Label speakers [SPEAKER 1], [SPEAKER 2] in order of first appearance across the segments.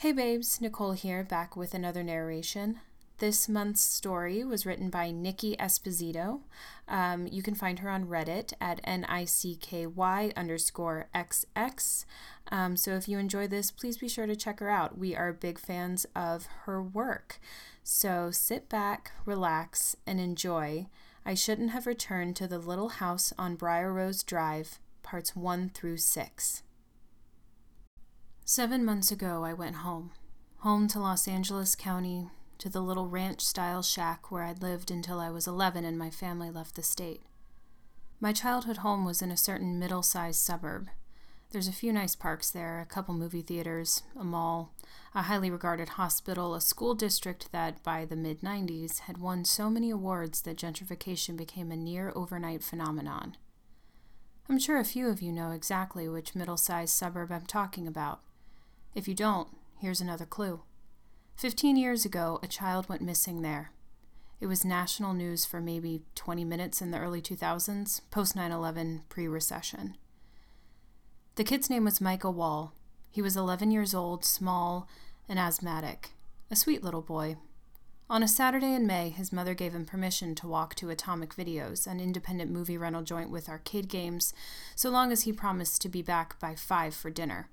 [SPEAKER 1] Hey babes, Nicole here, back with another narration. This month's story was written by Nikki Esposito. Um, you can find her on Reddit at N-I-C-K-Y underscore XX. Um, so if you enjoy this, please be sure to check her out. We are big fans of her work. So sit back, relax, and enjoy. I shouldn't have returned to the little house on Briar Rose Drive, parts 1 through 6. Seven months ago, I went home. Home to Los Angeles County, to the little ranch style shack where I'd lived until I was 11 and my family left the state. My childhood home was in a certain middle sized suburb. There's a few nice parks there, a couple movie theaters, a mall, a highly regarded hospital, a school district that, by the mid 90s, had won so many awards that gentrification became a near overnight phenomenon. I'm sure a few of you know exactly which middle sized suburb I'm talking about. If you don't, here's another clue. Fifteen years ago, a child went missing there. It was national news for maybe 20 minutes in the early 2000s, post 9 11, pre recession. The kid's name was Micah Wall. He was 11 years old, small, and asthmatic. A sweet little boy. On a Saturday in May, his mother gave him permission to walk to Atomic Videos, an independent movie rental joint with arcade games, so long as he promised to be back by 5 for dinner.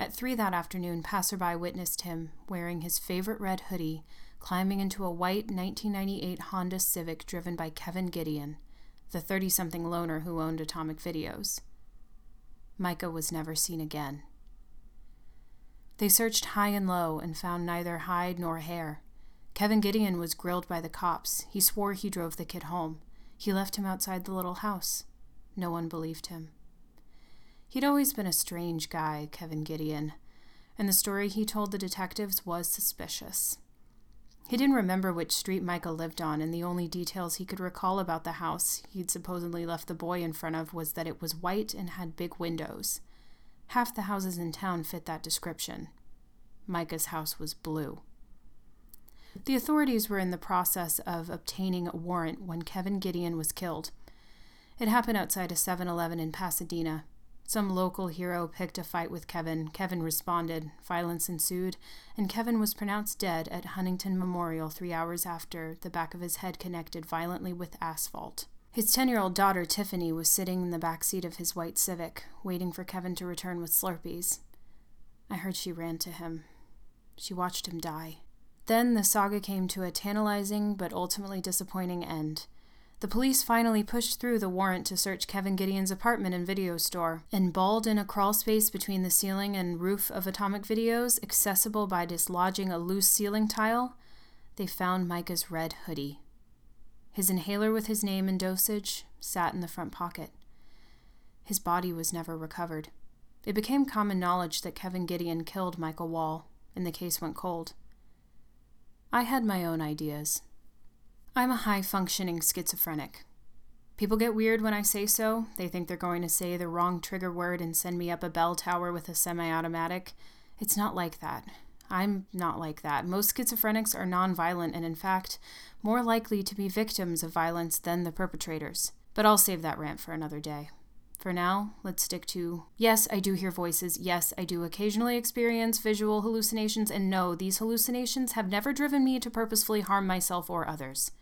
[SPEAKER 1] At three that afternoon, passerby witnessed him, wearing his favorite red hoodie, climbing into a white 1998 Honda Civic driven by Kevin Gideon, the 30 something loner who owned Atomic Videos. Micah was never seen again. They searched high and low and found neither hide nor hair. Kevin Gideon was grilled by the cops. He swore he drove the kid home. He left him outside the little house. No one believed him. He'd always been a strange guy, Kevin Gideon, and the story he told the detectives was suspicious. He didn't remember which street Micah lived on, and the only details he could recall about the house he'd supposedly left the boy in front of was that it was white and had big windows. Half the houses in town fit that description. Micah's house was blue. The authorities were in the process of obtaining a warrant when Kevin Gideon was killed. It happened outside a 7 Eleven in Pasadena, some local hero picked a fight with Kevin. Kevin responded. Violence ensued, and Kevin was pronounced dead at Huntington Memorial three hours after the back of his head connected violently with asphalt. His 10 year old daughter, Tiffany, was sitting in the back seat of his white Civic, waiting for Kevin to return with Slurpees. I heard she ran to him. She watched him die. Then the saga came to a tantalizing but ultimately disappointing end. The police finally pushed through the warrant to search Kevin Gideon's apartment and video store. And balled in a crawl space between the ceiling and roof of Atomic Videos, accessible by dislodging a loose ceiling tile, they found Micah's red hoodie. His inhaler with his name and dosage sat in the front pocket. His body was never recovered. It became common knowledge that Kevin Gideon killed Micah Wall, and the case went cold. I had my own ideas. I'm a high functioning schizophrenic. People get weird when I say so. They think they're going to say the wrong trigger word and send me up a bell tower with a semi automatic. It's not like that. I'm not like that. Most schizophrenics are nonviolent and, in fact, more likely to be victims of violence than the perpetrators. But I'll save that rant for another day. For now, let's stick to yes, I do hear voices. Yes, I do occasionally experience visual hallucinations. And no, these hallucinations have never driven me to purposefully harm myself or others.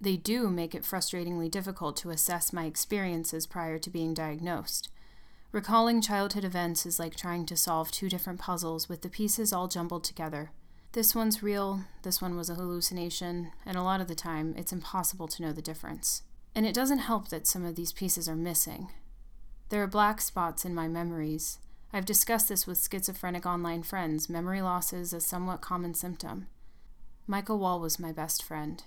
[SPEAKER 1] They do make it frustratingly difficult to assess my experiences prior to being diagnosed. Recalling childhood events is like trying to solve two different puzzles with the pieces all jumbled together. This one's real, this one was a hallucination, and a lot of the time it's impossible to know the difference. And it doesn't help that some of these pieces are missing. There are black spots in my memories. I've discussed this with schizophrenic online friends. Memory loss is a somewhat common symptom. Micah Wall was my best friend.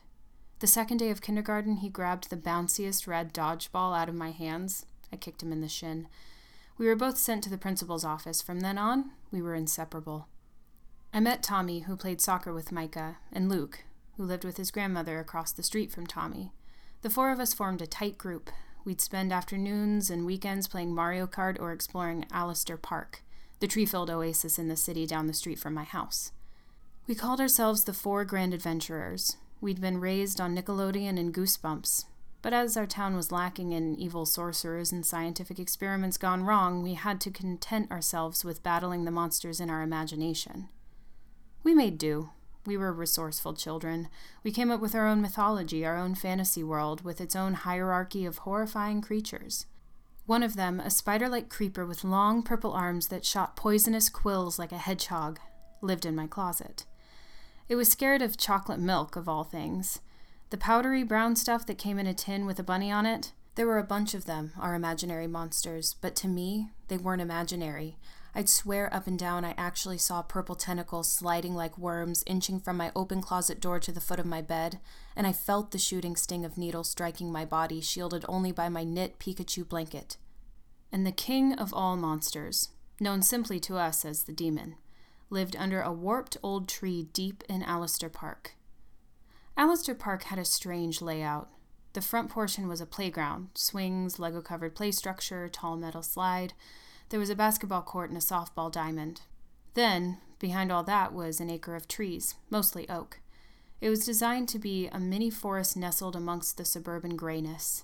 [SPEAKER 1] The second day of kindergarten, he grabbed the bounciest red dodgeball out of my hands. I kicked him in the shin. We were both sent to the principal's office. From then on, we were inseparable. I met Tommy, who played soccer with Micah, and Luke, who lived with his grandmother across the street from Tommy. The four of us formed a tight group. We'd spend afternoons and weekends playing Mario Kart or exploring Allister Park, the tree filled oasis in the city down the street from my house. We called ourselves the Four Grand Adventurers, We'd been raised on Nickelodeon and Goosebumps, but as our town was lacking in evil sorcerers and scientific experiments gone wrong, we had to content ourselves with battling the monsters in our imagination. We made do. We were resourceful children. We came up with our own mythology, our own fantasy world, with its own hierarchy of horrifying creatures. One of them, a spider like creeper with long purple arms that shot poisonous quills like a hedgehog, lived in my closet. It was scared of chocolate milk, of all things. The powdery brown stuff that came in a tin with a bunny on it, there were a bunch of them, our imaginary monsters, but to me, they weren't imaginary. I'd swear up and down I actually saw purple tentacles sliding like worms, inching from my open closet door to the foot of my bed, and I felt the shooting sting of needles striking my body, shielded only by my knit Pikachu blanket. And the king of all monsters, known simply to us as the demon, lived under a warped old tree deep in Allister Park. Allister Park had a strange layout. The front portion was a playground swings, Lego covered play structure, tall metal slide. There was a basketball court and a softball diamond. Then, behind all that, was an acre of trees, mostly oak. It was designed to be a mini forest nestled amongst the suburban grayness.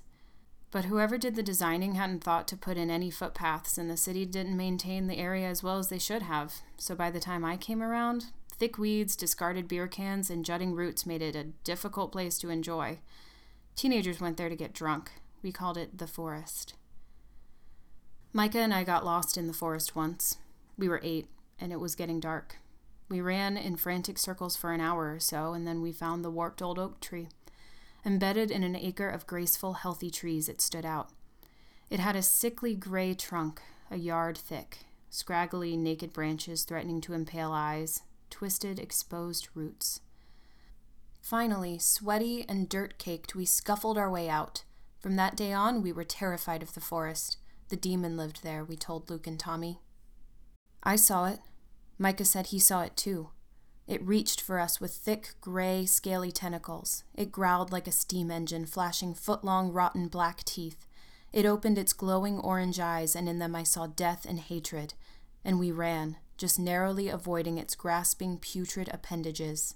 [SPEAKER 1] But whoever did the designing hadn't thought to put in any footpaths, and the city didn't maintain the area as well as they should have. So by the time I came around, thick weeds, discarded beer cans, and jutting roots made it a difficult place to enjoy. Teenagers went there to get drunk. We called it the forest. Micah and I got lost in the forest once. We were eight, and it was getting dark. We ran in frantic circles for an hour or so, and then we found the warped old oak tree. Embedded in an acre of graceful, healthy trees, it stood out. It had a sickly gray trunk, a yard thick, scraggly, naked branches threatening to impale eyes, twisted, exposed roots. Finally, sweaty and dirt caked, we scuffled our way out. From that day on, we were terrified of the forest. The demon lived there, we told Luke and Tommy. I saw it. Micah said he saw it too. It reached for us with thick, gray, scaly tentacles. It growled like a steam engine, flashing foot long, rotten black teeth. It opened its glowing orange eyes, and in them I saw death and hatred. And we ran, just narrowly avoiding its grasping, putrid appendages.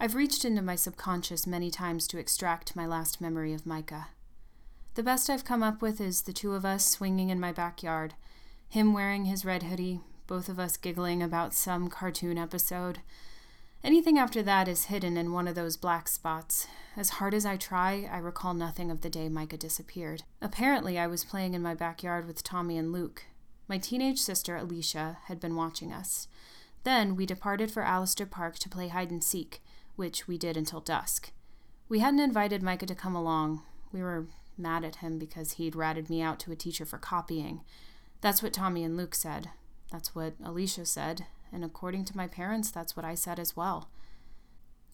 [SPEAKER 1] I've reached into my subconscious many times to extract my last memory of Micah. The best I've come up with is the two of us swinging in my backyard, him wearing his red hoodie, both of us giggling about some cartoon episode. Anything after that is hidden in one of those black spots. As hard as I try, I recall nothing of the day Micah disappeared. Apparently, I was playing in my backyard with Tommy and Luke. My teenage sister, Alicia, had been watching us. Then we departed for Allister Park to play hide and seek which we did until dusk. We hadn't invited Micah to come along. We were mad at him because he'd ratted me out to a teacher for copying. That's what Tommy and Luke said. That's what Alicia said. And according to my parents, that's what I said as well.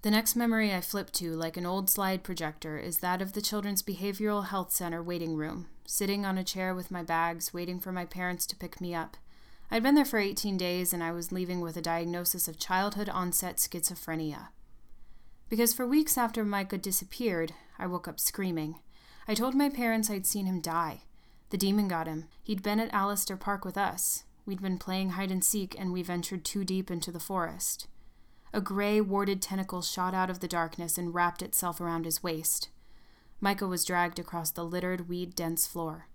[SPEAKER 1] The next memory I flip to, like an old slide projector, is that of the Children's Behavioral Health Center waiting room, sitting on a chair with my bags, waiting for my parents to pick me up. I'd been there for 18 days and I was leaving with a diagnosis of childhood onset schizophrenia because for weeks after Micah disappeared, I woke up screaming. I told my parents I'd seen him die. The demon got him. He'd been at Allister Park with us. We'd been playing hide and seek, and we ventured too deep into the forest. A gray, warded tentacle shot out of the darkness and wrapped itself around his waist. Micah was dragged across the littered, weed dense floor.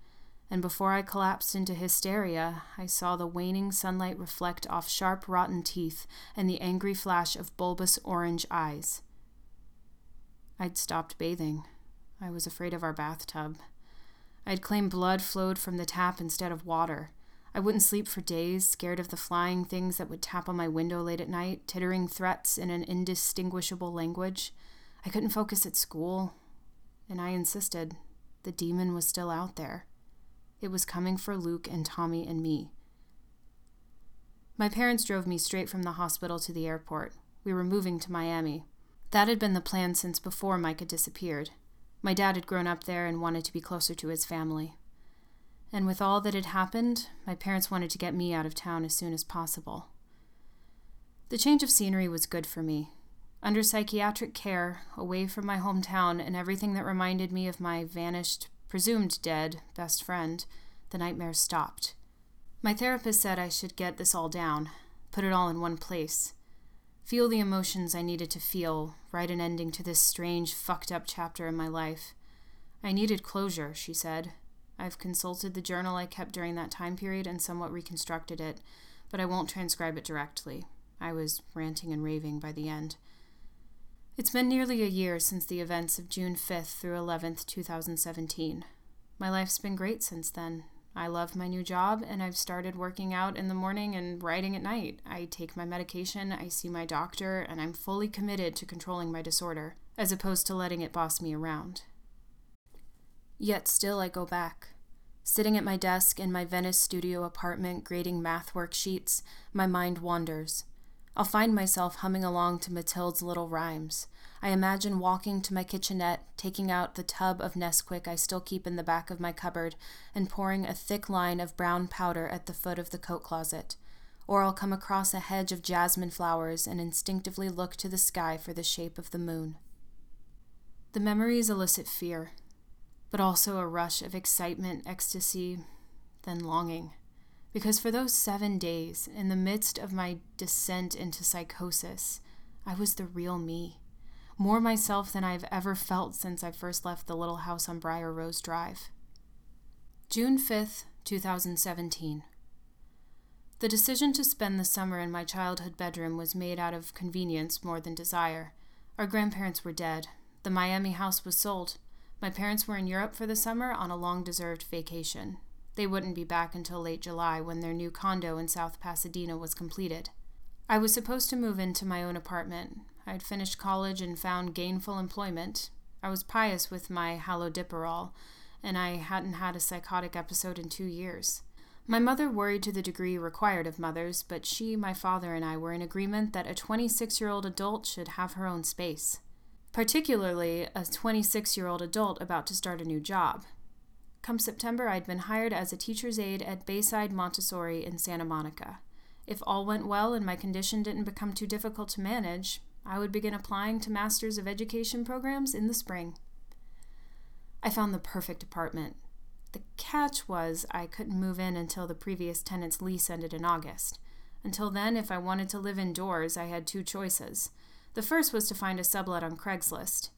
[SPEAKER 1] And before I collapsed into hysteria, I saw the waning sunlight reflect off sharp, rotten teeth and the angry flash of bulbous orange eyes. I'd stopped bathing. I was afraid of our bathtub. I'd claimed blood flowed from the tap instead of water. I wouldn't sleep for days, scared of the flying things that would tap on my window late at night, tittering threats in an indistinguishable language. I couldn't focus at school, and I insisted. The demon was still out there. It was coming for Luke and Tommy and me. My parents drove me straight from the hospital to the airport. We were moving to Miami. That had been the plan since before Micah disappeared. My dad had grown up there and wanted to be closer to his family. And with all that had happened, my parents wanted to get me out of town as soon as possible. The change of scenery was good for me. Under psychiatric care, away from my hometown and everything that reminded me of my vanished, presumed dead, best friend, the nightmares stopped. My therapist said I should get this all down, put it all in one place feel the emotions I needed to feel, write an ending to this strange, fucked up chapter in my life. I needed closure, she said. I've consulted the journal I kept during that time period and somewhat reconstructed it, but I won't transcribe it directly. I was ranting and raving by the end. It's been nearly a year since the events of June 5th through 11th, 2017. My life's been great since then. I love my new job and I've started working out in the morning and writing at night. I take my medication, I see my doctor, and I'm fully committed to controlling my disorder, as opposed to letting it boss me around. Yet still, I go back. Sitting at my desk in my Venice studio apartment grading math worksheets, my mind wanders. I'll find myself humming along to Matilda's little rhymes. I imagine walking to my kitchenette, taking out the tub of Nesquik I still keep in the back of my cupboard, and pouring a thick line of brown powder at the foot of the coat closet. Or I'll come across a hedge of jasmine flowers and instinctively look to the sky for the shape of the moon. The memories elicit fear, but also a rush of excitement, ecstasy, then longing because for those seven days, in the midst of my descent into psychosis, I was the real me, more myself than I've ever felt since I first left the little house on Briar Rose Drive. June 5th, 2017. The decision to spend the summer in my childhood bedroom was made out of convenience more than desire. Our grandparents were dead. The Miami house was sold. My parents were in Europe for the summer on a long deserved vacation. They wouldn't be back until late July when their new condo in South Pasadena was completed. I was supposed to move into my own apartment. I'd finished college and found gainful employment. I was pious with my haloperidol, and I hadn't had a psychotic episode in two years. My mother worried to the degree required of mothers, but she, my father, and I were in agreement that a 26 year old adult should have her own space, particularly a 26 year old adult about to start a new job. Come September, I'd been hired as a teacher's aide at Bayside Montessori in Santa Monica. If all went well and my condition didn't become too difficult to manage, I would begin applying to Masters of Education programs in the spring. I found the perfect apartment. The catch was I couldn't move in until the previous tenant's lease ended in August. Until then, if I wanted to live indoors, I had two choices. The first was to find a sublet on Craigslist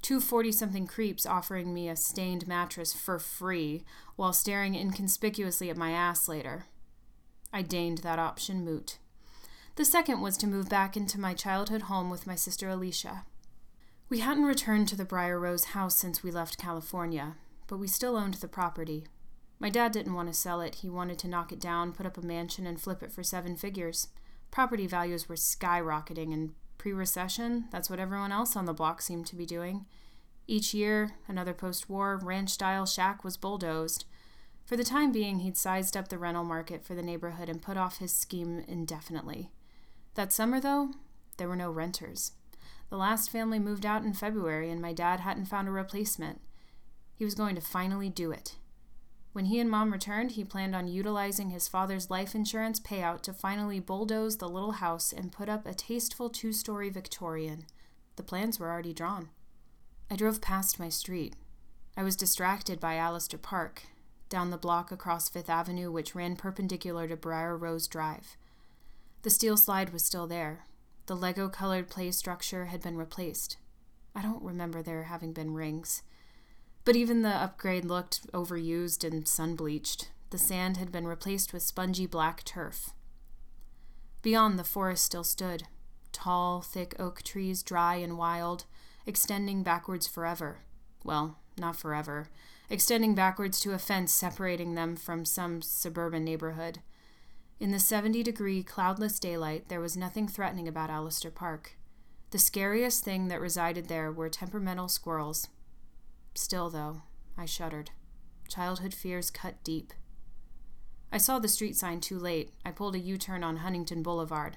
[SPEAKER 1] two 40 something creeps offering me a stained mattress for free while staring inconspicuously at my ass later. I deigned that option moot. The second was to move back into my childhood home with my sister Alicia. We hadn't returned to the Briar Rose house since we left California, but we still owned the property. My dad didn't want to sell it. He wanted to knock it down, put up a mansion, and flip it for seven figures. Property values were skyrocketing, and Pre recession, that's what everyone else on the block seemed to be doing. Each year, another post war ranch style shack was bulldozed. For the time being, he'd sized up the rental market for the neighborhood and put off his scheme indefinitely. That summer, though, there were no renters. The last family moved out in February, and my dad hadn't found a replacement. He was going to finally do it. When he and mom returned, he planned on utilizing his father's life insurance payout to finally bulldoze the little house and put up a tasteful two story Victorian. The plans were already drawn. I drove past my street. I was distracted by Allister Park, down the block across Fifth Avenue, which ran perpendicular to Briar Rose Drive. The steel slide was still there. The Lego colored play structure had been replaced. I don't remember there having been rings. But even the upgrade looked overused and sun bleached. The sand had been replaced with spongy black turf. Beyond, the forest still stood tall, thick oak trees, dry and wild, extending backwards forever. Well, not forever, extending backwards to a fence separating them from some suburban neighborhood. In the 70 degree, cloudless daylight, there was nothing threatening about Allister Park. The scariest thing that resided there were temperamental squirrels, Still, though, I shuddered. Childhood fears cut deep. I saw the street sign too late. I pulled a U turn on Huntington Boulevard.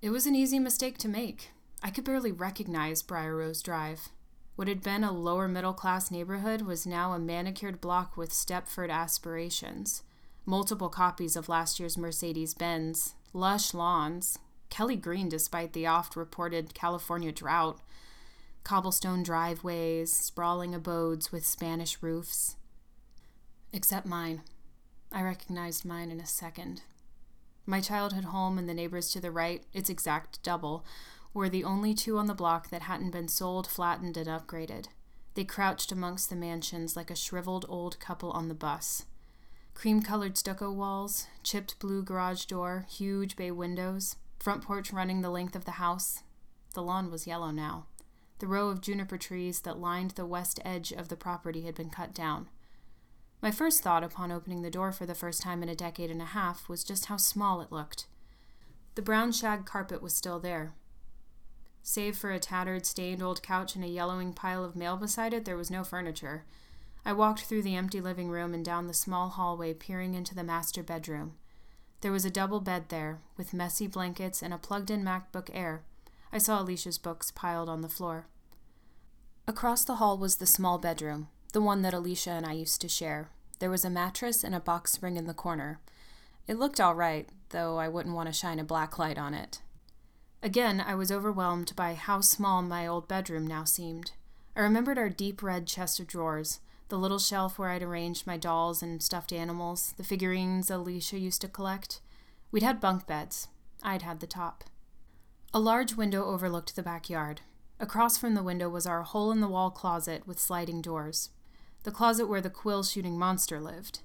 [SPEAKER 1] It was an easy mistake to make. I could barely recognize Briar Rose Drive. What had been a lower middle class neighborhood was now a manicured block with Stepford aspirations. Multiple copies of last year's Mercedes Benz, lush lawns, Kelly Green despite the oft reported California drought, cobblestone driveways, sprawling abodes with Spanish roofs. Except mine. I recognized mine in a second. My childhood home and the neighbors to the right, its exact double, were the only two on the block that hadn't been sold, flattened, and upgraded. They crouched amongst the mansions like a shriveled old couple on the bus. Cream colored stucco walls, chipped blue garage door, huge bay windows. Front porch running the length of the house. The lawn was yellow now. The row of juniper trees that lined the west edge of the property had been cut down. My first thought upon opening the door for the first time in a decade and a half was just how small it looked. The brown shag carpet was still there. Save for a tattered, stained old couch and a yellowing pile of mail beside it, there was no furniture. I walked through the empty living room and down the small hallway, peering into the master bedroom. There was a double bed there, with messy blankets and a plugged in MacBook Air. I saw Alicia's books piled on the floor. Across the hall was the small bedroom, the one that Alicia and I used to share. There was a mattress and a box spring in the corner. It looked all right, though I wouldn't want to shine a black light on it. Again, I was overwhelmed by how small my old bedroom now seemed. I remembered our deep red chest of drawers, the little shelf where I'd arranged my dolls and stuffed animals, the figurines Alicia used to collect. We'd had bunk beds. I'd had the top. A large window overlooked the backyard. Across from the window was our hole in the wall closet with sliding doors, the closet where the quill shooting monster lived.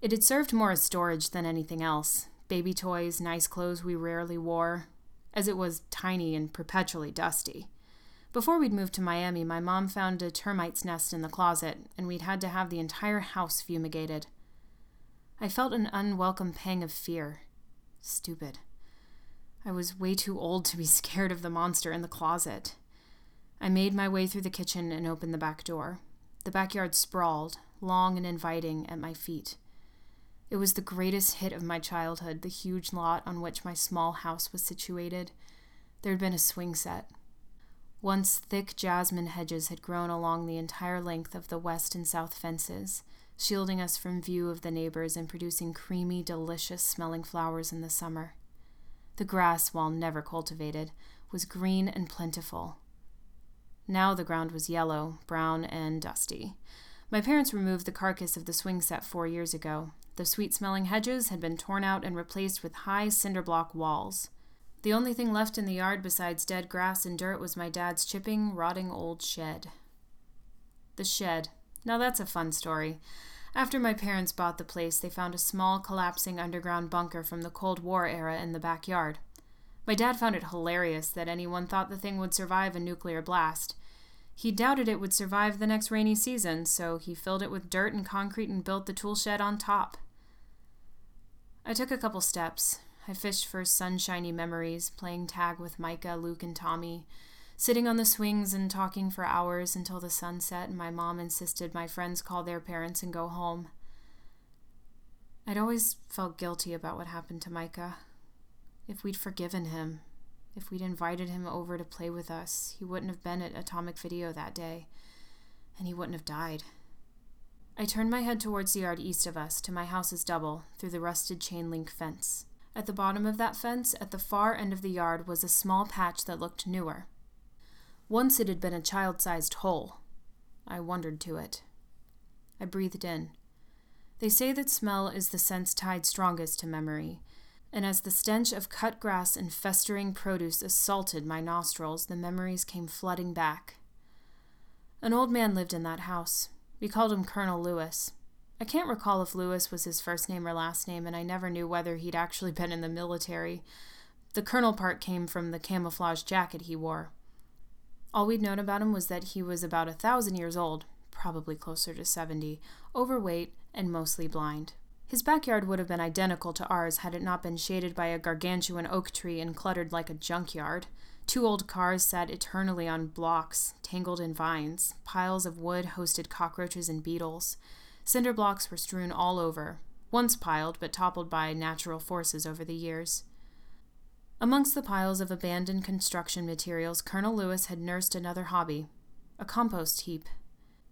[SPEAKER 1] It had served more as storage than anything else baby toys, nice clothes we rarely wore, as it was tiny and perpetually dusty. Before we'd moved to Miami, my mom found a termite's nest in the closet, and we'd had to have the entire house fumigated. I felt an unwelcome pang of fear. Stupid. I was way too old to be scared of the monster in the closet. I made my way through the kitchen and opened the back door. The backyard sprawled, long and inviting, at my feet. It was the greatest hit of my childhood, the huge lot on which my small house was situated. There had been a swing set, once thick jasmine hedges had grown along the entire length of the west and south fences, shielding us from view of the neighbors and producing creamy, delicious smelling flowers in the summer. The grass, while never cultivated, was green and plentiful. Now the ground was yellow, brown, and dusty. My parents removed the carcass of the swing set four years ago. The sweet smelling hedges had been torn out and replaced with high cinder block walls. The only thing left in the yard besides dead grass and dirt was my dad's chipping, rotting old shed. The shed. Now that's a fun story. After my parents bought the place, they found a small, collapsing underground bunker from the Cold War era in the backyard. My dad found it hilarious that anyone thought the thing would survive a nuclear blast. He doubted it would survive the next rainy season, so he filled it with dirt and concrete and built the tool shed on top. I took a couple steps, I fished for sunshiny memories, playing tag with Micah, Luke, and Tommy, sitting on the swings and talking for hours until the sun set and my mom insisted my friends call their parents and go home. I'd always felt guilty about what happened to Micah. If we'd forgiven him, if we'd invited him over to play with us, he wouldn't have been at Atomic Video that day, and he wouldn't have died. I turned my head towards the yard east of us, to my house's double, through the rusted chain link fence. At the bottom of that fence, at the far end of the yard, was a small patch that looked newer. Once it had been a child sized hole. I wondered to it. I breathed in. They say that smell is the sense tied strongest to memory, and as the stench of cut grass and festering produce assaulted my nostrils, the memories came flooding back. An old man lived in that house. We called him Colonel Lewis. I can't recall if Lewis was his first name or last name, and I never knew whether he'd actually been in the military. The colonel part came from the camouflage jacket he wore. All we'd known about him was that he was about a thousand years old, probably closer to seventy, overweight, and mostly blind. His backyard would have been identical to ours had it not been shaded by a gargantuan oak tree and cluttered like a junkyard. Two old cars sat eternally on blocks, tangled in vines. Piles of wood hosted cockroaches and beetles. Cinder blocks were strewn all over, once piled but toppled by natural forces over the years. Amongst the piles of abandoned construction materials, Colonel Lewis had nursed another hobby a compost heap.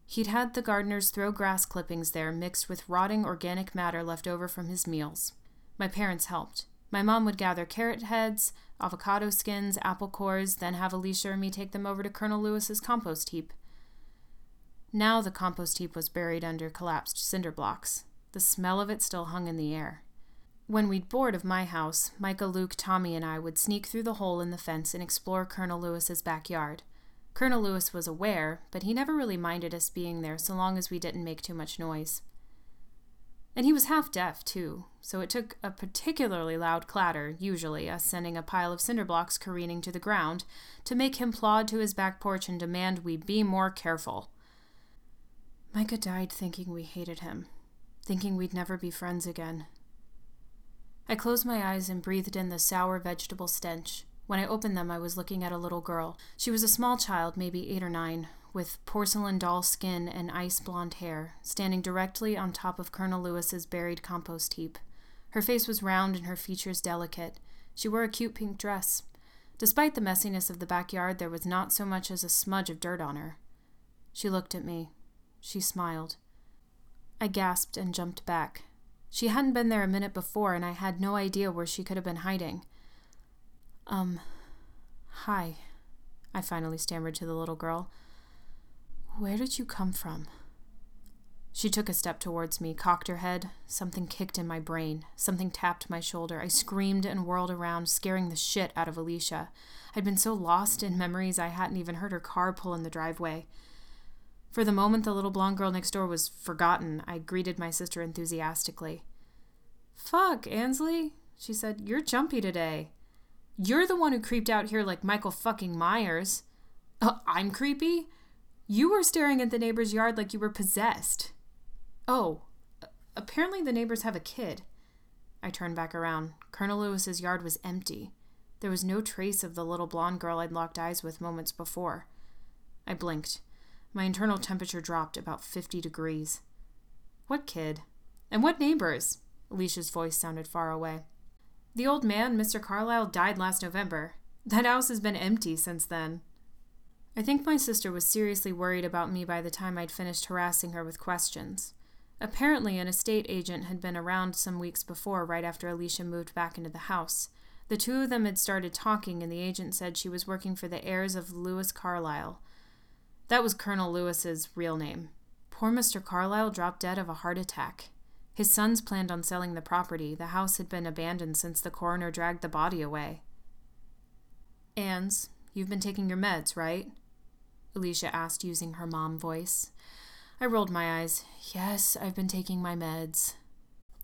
[SPEAKER 1] He'd had the gardeners throw grass clippings there mixed with rotting organic matter left over from his meals. My parents helped. My mom would gather carrot heads, avocado skins, apple cores, then have Alicia or me take them over to Colonel Lewis's compost heap. Now the compost heap was buried under collapsed cinder blocks. The smell of it still hung in the air. When we'd bored of my house, Micah, Luke, Tommy, and I would sneak through the hole in the fence and explore Colonel Lewis's backyard. Colonel Lewis was aware, but he never really minded us being there so long as we didn't make too much noise. And he was half deaf, too, so it took a particularly loud clatter, usually us sending a pile of cinder blocks careening to the ground, to make him plod to his back porch and demand we be more careful. Micah died thinking we hated him, thinking we'd never be friends again. I closed my eyes and breathed in the sour vegetable stench. When I opened them, I was looking at a little girl. She was a small child, maybe eight or nine, with porcelain doll skin and ice blonde hair, standing directly on top of Colonel Lewis's buried compost heap. Her face was round and her features delicate. She wore a cute pink dress. Despite the messiness of the backyard, there was not so much as a smudge of dirt on her. She looked at me. She smiled. I gasped and jumped back. She hadn't been there a minute before, and I had no idea where she could have been hiding. Um, hi, I finally stammered to the little girl. Where did you come from? She took a step towards me, cocked her head. Something kicked in my brain. Something tapped my shoulder. I screamed and whirled around, scaring the shit out of Alicia. I'd been so lost in memories I hadn't even heard her car pull in the driveway. For the moment the little blonde girl next door was forgotten, I greeted my sister enthusiastically. Fuck, Ansley, she said. You're jumpy today. You're the one who creeped out here like Michael fucking Myers. Uh, I'm creepy? You were staring at the neighbor's yard like you were possessed. Oh, apparently the neighbors have a kid. I turned back around. Colonel Lewis's yard was empty. There was no trace of the little blonde girl I'd locked eyes with moments before. I blinked. My internal temperature dropped about 50 degrees. What kid? And what neighbors? Alicia's voice sounded far away. The old man, Mr. Carlyle, died last November. That house has been empty since then. I think my sister was seriously worried about me by the time I'd finished harassing her with questions. Apparently, an estate agent had been around some weeks before, right after Alicia moved back into the house. The two of them had started talking, and the agent said she was working for the heirs of Lewis Carlyle. That was Colonel Lewis's real name. Poor Mr. Carlyle dropped dead of a heart attack. His sons planned on selling the property. The house had been abandoned since the coroner dragged the body away. Ans, you've been taking your meds, right? Alicia asked using her mom voice. I rolled my eyes. Yes, I've been taking my meds.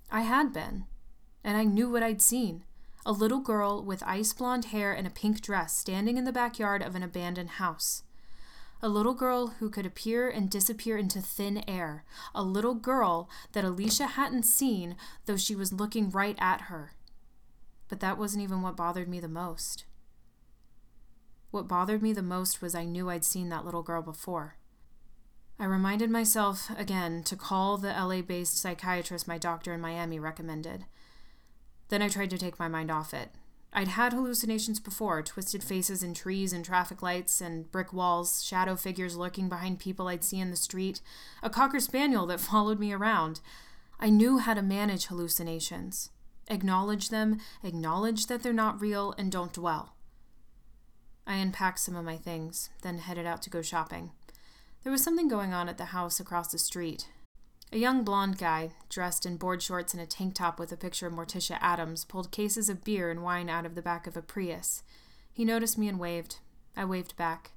[SPEAKER 1] I had been, and I knew what I'd seen a little girl with ice blonde hair and a pink dress standing in the backyard of an abandoned house. A little girl who could appear and disappear into thin air. A little girl that Alicia hadn't seen, though she was looking right at her. But that wasn't even what bothered me the most. What bothered me the most was I knew I'd seen that little girl before. I reminded myself again to call the LA based psychiatrist my doctor in Miami recommended. Then I tried to take my mind off it. I'd had hallucinations before twisted faces in trees and traffic lights and brick walls, shadow figures lurking behind people I'd see in the street, a cocker spaniel that followed me around. I knew how to manage hallucinations. Acknowledge them, acknowledge that they're not real, and don't dwell. I unpacked some of my things, then headed out to go shopping. There was something going on at the house across the street. A young blond guy, dressed in board shorts and a tank top with a picture of Morticia Addams, pulled cases of beer and wine out of the back of a Prius. He noticed me and waved. I waved back.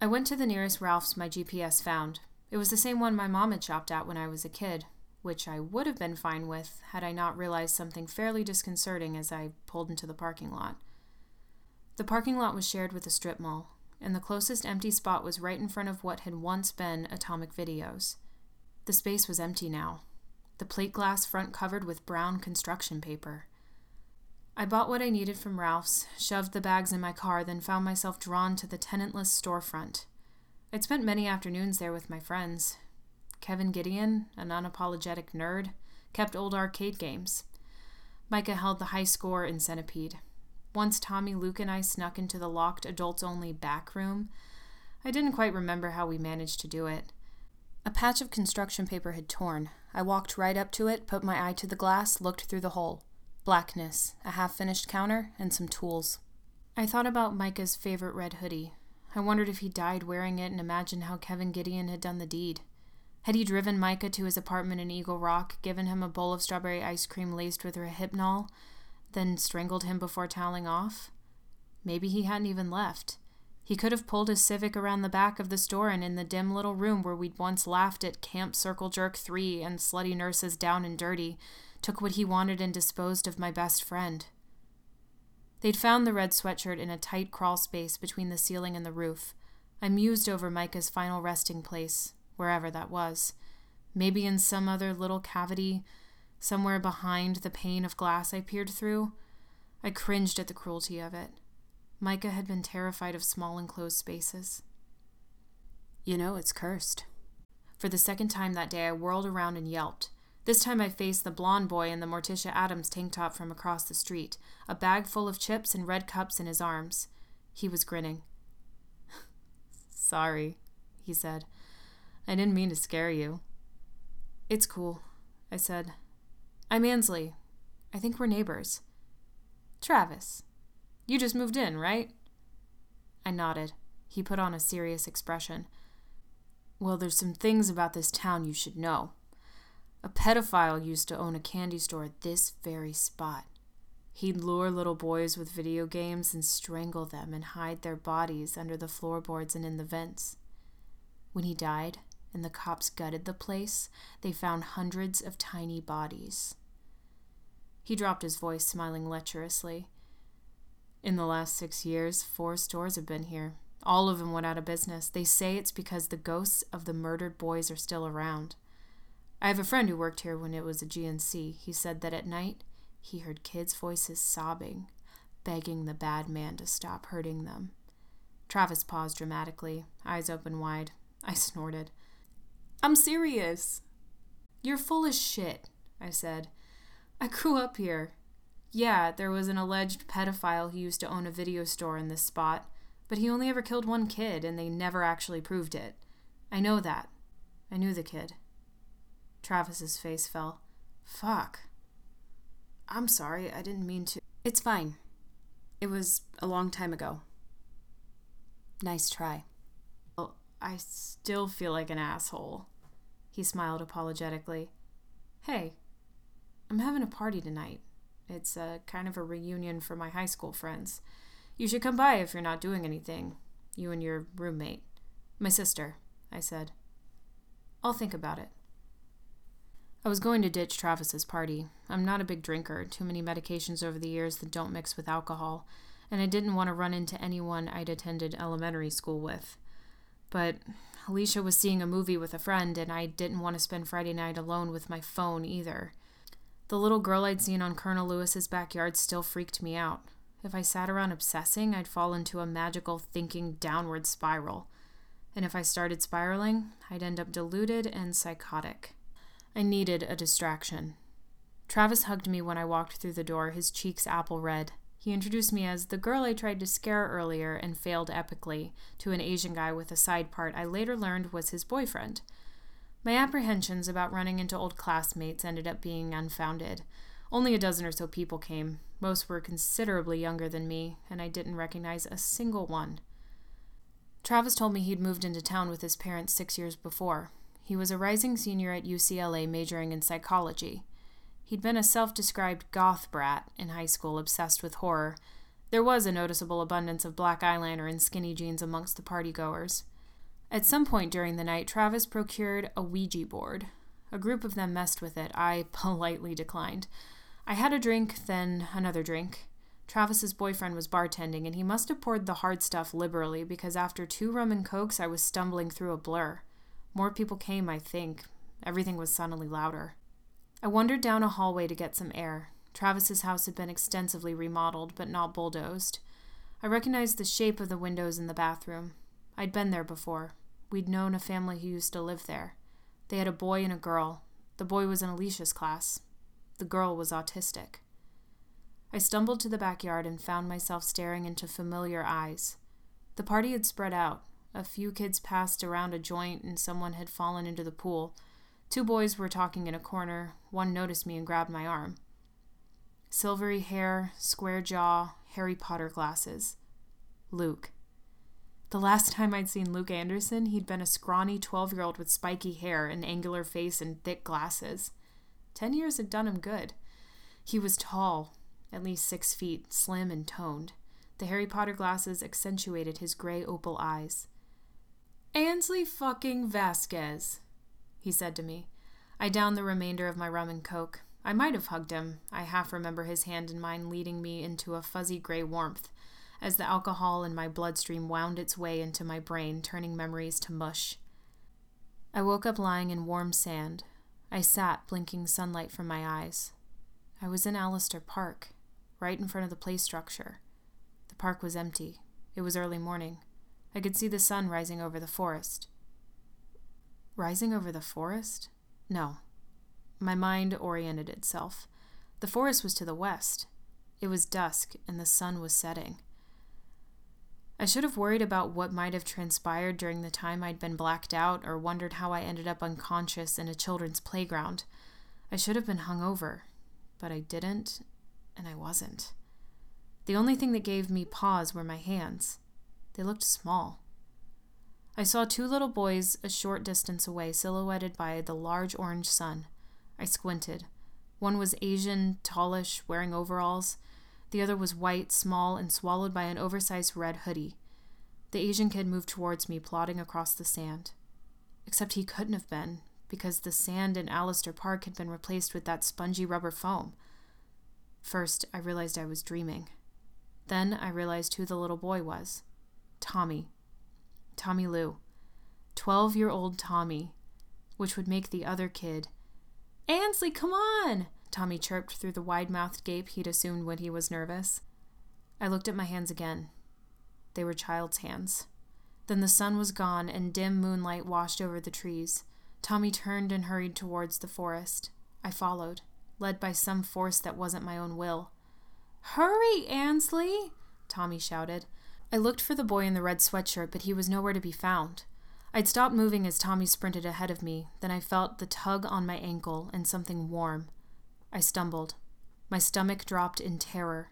[SPEAKER 1] I went to the nearest Ralph's my GPS found. It was the same one my mom had shopped at when I was a kid, which I would have been fine with had I not realized something fairly disconcerting as I pulled into the parking lot. The parking lot was shared with a strip mall, and the closest empty spot was right in front of what had once been Atomic Videos. The space was empty now, the plate glass front covered with brown construction paper. I bought what I needed from Ralph's, shoved the bags in my car, then found myself drawn to the tenantless storefront. I'd spent many afternoons there with my friends. Kevin Gideon, an unapologetic nerd, kept old arcade games. Micah held the high score in Centipede. Once Tommy, Luke, and I snuck into the locked adults only back room. I didn't quite remember how we managed to do it. A patch of construction paper had torn. I walked right up to it, put my eye to the glass, looked through the hole. Blackness, a half finished counter, and some tools. I thought about Micah's favorite red hoodie. I wondered if he died wearing it and imagined how Kevin Gideon had done the deed. Had he driven Micah to his apartment in Eagle Rock, given him a bowl of strawberry ice cream laced with rohypnol, then strangled him before toweling off? Maybe he hadn't even left. He could have pulled his Civic around the back of the store and in the dim little room where we'd once laughed at Camp Circle Jerk 3 and slutty nurses down and dirty, took what he wanted and disposed of my best friend. They'd found the red sweatshirt in a tight crawl space between the ceiling and the roof. I mused over Micah's final resting place, wherever that was. Maybe in some other little cavity, somewhere behind the pane of glass I peered through. I cringed at the cruelty of it. Micah had been terrified of small enclosed spaces. You know, it's cursed. For the second time that day, I whirled around and yelped. This time I faced the blond boy in the Morticia Addams tank top from across the street, a bag full of chips and red cups in his arms. He was grinning. Sorry, he said. I didn't mean to scare you. It's cool, I said. I'm Ansley. I think we're neighbors. Travis. You just moved in, right? I nodded. He put on a serious expression. Well, there's some things about this town you should know. A pedophile used to own a candy store at this very spot. He'd lure little boys with video games and strangle them and hide their bodies under the floorboards and in the vents. When he died and the cops gutted the place, they found hundreds of tiny bodies. He dropped his voice, smiling lecherously. In the last six years, four stores have been here. All of them went out of business. They say it's because the ghosts of the murdered boys are still around. I have a friend who worked here when it was a GNC. He said that at night he heard kids' voices sobbing, begging the bad man to stop hurting them. Travis paused dramatically, eyes open wide. I snorted. I'm serious. You're full of shit, I said. I grew up here. Yeah, there was an alleged pedophile who used to own a video store in this spot, but he only ever killed one kid and they never actually proved it. I know that. I knew the kid. Travis's face fell. Fuck. I'm sorry, I didn't mean to. It's fine. It was a long time ago. Nice try. Well, I still feel like an asshole. He smiled apologetically. Hey, I'm having a party tonight. It's a kind of a reunion for my high school friends. You should come by if you're not doing anything. You and your roommate. My sister, I said. I'll think about it. I was going to ditch Travis's party. I'm not a big drinker, too many medications over the years that don't mix with alcohol, and I didn't want to run into anyone I'd attended elementary school with. But Alicia was seeing a movie with a friend, and I didn't want to spend Friday night alone with my phone either. The little girl I'd seen on Colonel Lewis's backyard still freaked me out. If I sat around obsessing, I'd fall into a magical thinking downward spiral. And if I started spiraling, I'd end up deluded and psychotic. I needed a distraction. Travis hugged me when I walked through the door, his cheeks apple red. He introduced me as the girl I tried to scare earlier and failed epically to an Asian guy with a side part I later learned was his boyfriend. My apprehensions about running into old classmates ended up being unfounded. Only a dozen or so people came. Most were considerably younger than me, and I didn't recognize a single one. Travis told me he'd moved into town with his parents six years before. He was a rising senior at UCLA majoring in psychology. He'd been a self described goth brat in high school, obsessed with horror. There was a noticeable abundance of black eyeliner and skinny jeans amongst the partygoers. At some point during the night, Travis procured a Ouija board. A group of them messed with it. I politely declined. I had a drink, then another drink. Travis's boyfriend was bartending, and he must have poured the hard stuff liberally because after two rum and cokes, I was stumbling through a blur. More people came, I think. Everything was suddenly louder. I wandered down a hallway to get some air. Travis's house had been extensively remodeled, but not bulldozed. I recognized the shape of the windows in the bathroom. I'd been there before. We'd known a family who used to live there. They had a boy and a girl. The boy was in Alicia's class. The girl was autistic. I stumbled to the backyard and found myself staring into familiar eyes. The party had spread out. A few kids passed around a joint, and someone had fallen into the pool. Two boys were talking in a corner. One noticed me and grabbed my arm. Silvery hair, square jaw, Harry Potter glasses. Luke. The last time I'd seen Luke Anderson, he'd been a scrawny 12 year old with spiky hair, an angular face, and thick glasses. Ten years had done him good. He was tall, at least six feet, slim and toned. The Harry Potter glasses accentuated his gray opal eyes. Ansley fucking Vasquez, he said to me. I downed the remainder of my rum and coke. I might have hugged him. I half remember his hand in mine leading me into a fuzzy gray warmth as the alcohol in my bloodstream wound its way into my brain, turning memories to mush. I woke up lying in warm sand. I sat, blinking sunlight from my eyes. I was in Allister Park, right in front of the play structure. The park was empty. It was early morning. I could see the sun rising over the forest. Rising over the forest? No. My mind oriented itself. The forest was to the west. It was dusk, and the sun was setting. I should have worried about what might have transpired during the time I'd been blacked out or wondered how I ended up unconscious in a children's playground. I should have been hungover, but I didn't, and I wasn't. The only thing that gave me pause were my hands. They looked small. I saw two little boys a short distance away, silhouetted by the large orange sun. I squinted. One was Asian, tallish, wearing overalls. The other was white, small, and swallowed by an oversized red hoodie. The Asian kid moved towards me, plodding across the sand. Except he couldn't have been, because the sand in Allister Park had been replaced with that spongy rubber foam. First, I realized I was dreaming. Then I realized who the little boy was Tommy. Tommy Lou. Twelve year old Tommy, which would make the other kid. Ansley, come on! Tommy chirped through the wide mouthed gape he'd assumed when he was nervous. I looked at my hands again. They were child's hands. Then the sun was gone and dim moonlight washed over the trees. Tommy turned and hurried towards the forest. I followed, led by some force that wasn't my own will. Hurry, Ansley! Tommy shouted. I looked for the boy in the red sweatshirt, but he was nowhere to be found. I'd stopped moving as Tommy sprinted ahead of me. Then I felt the tug on my ankle and something warm. I stumbled. My stomach dropped in terror.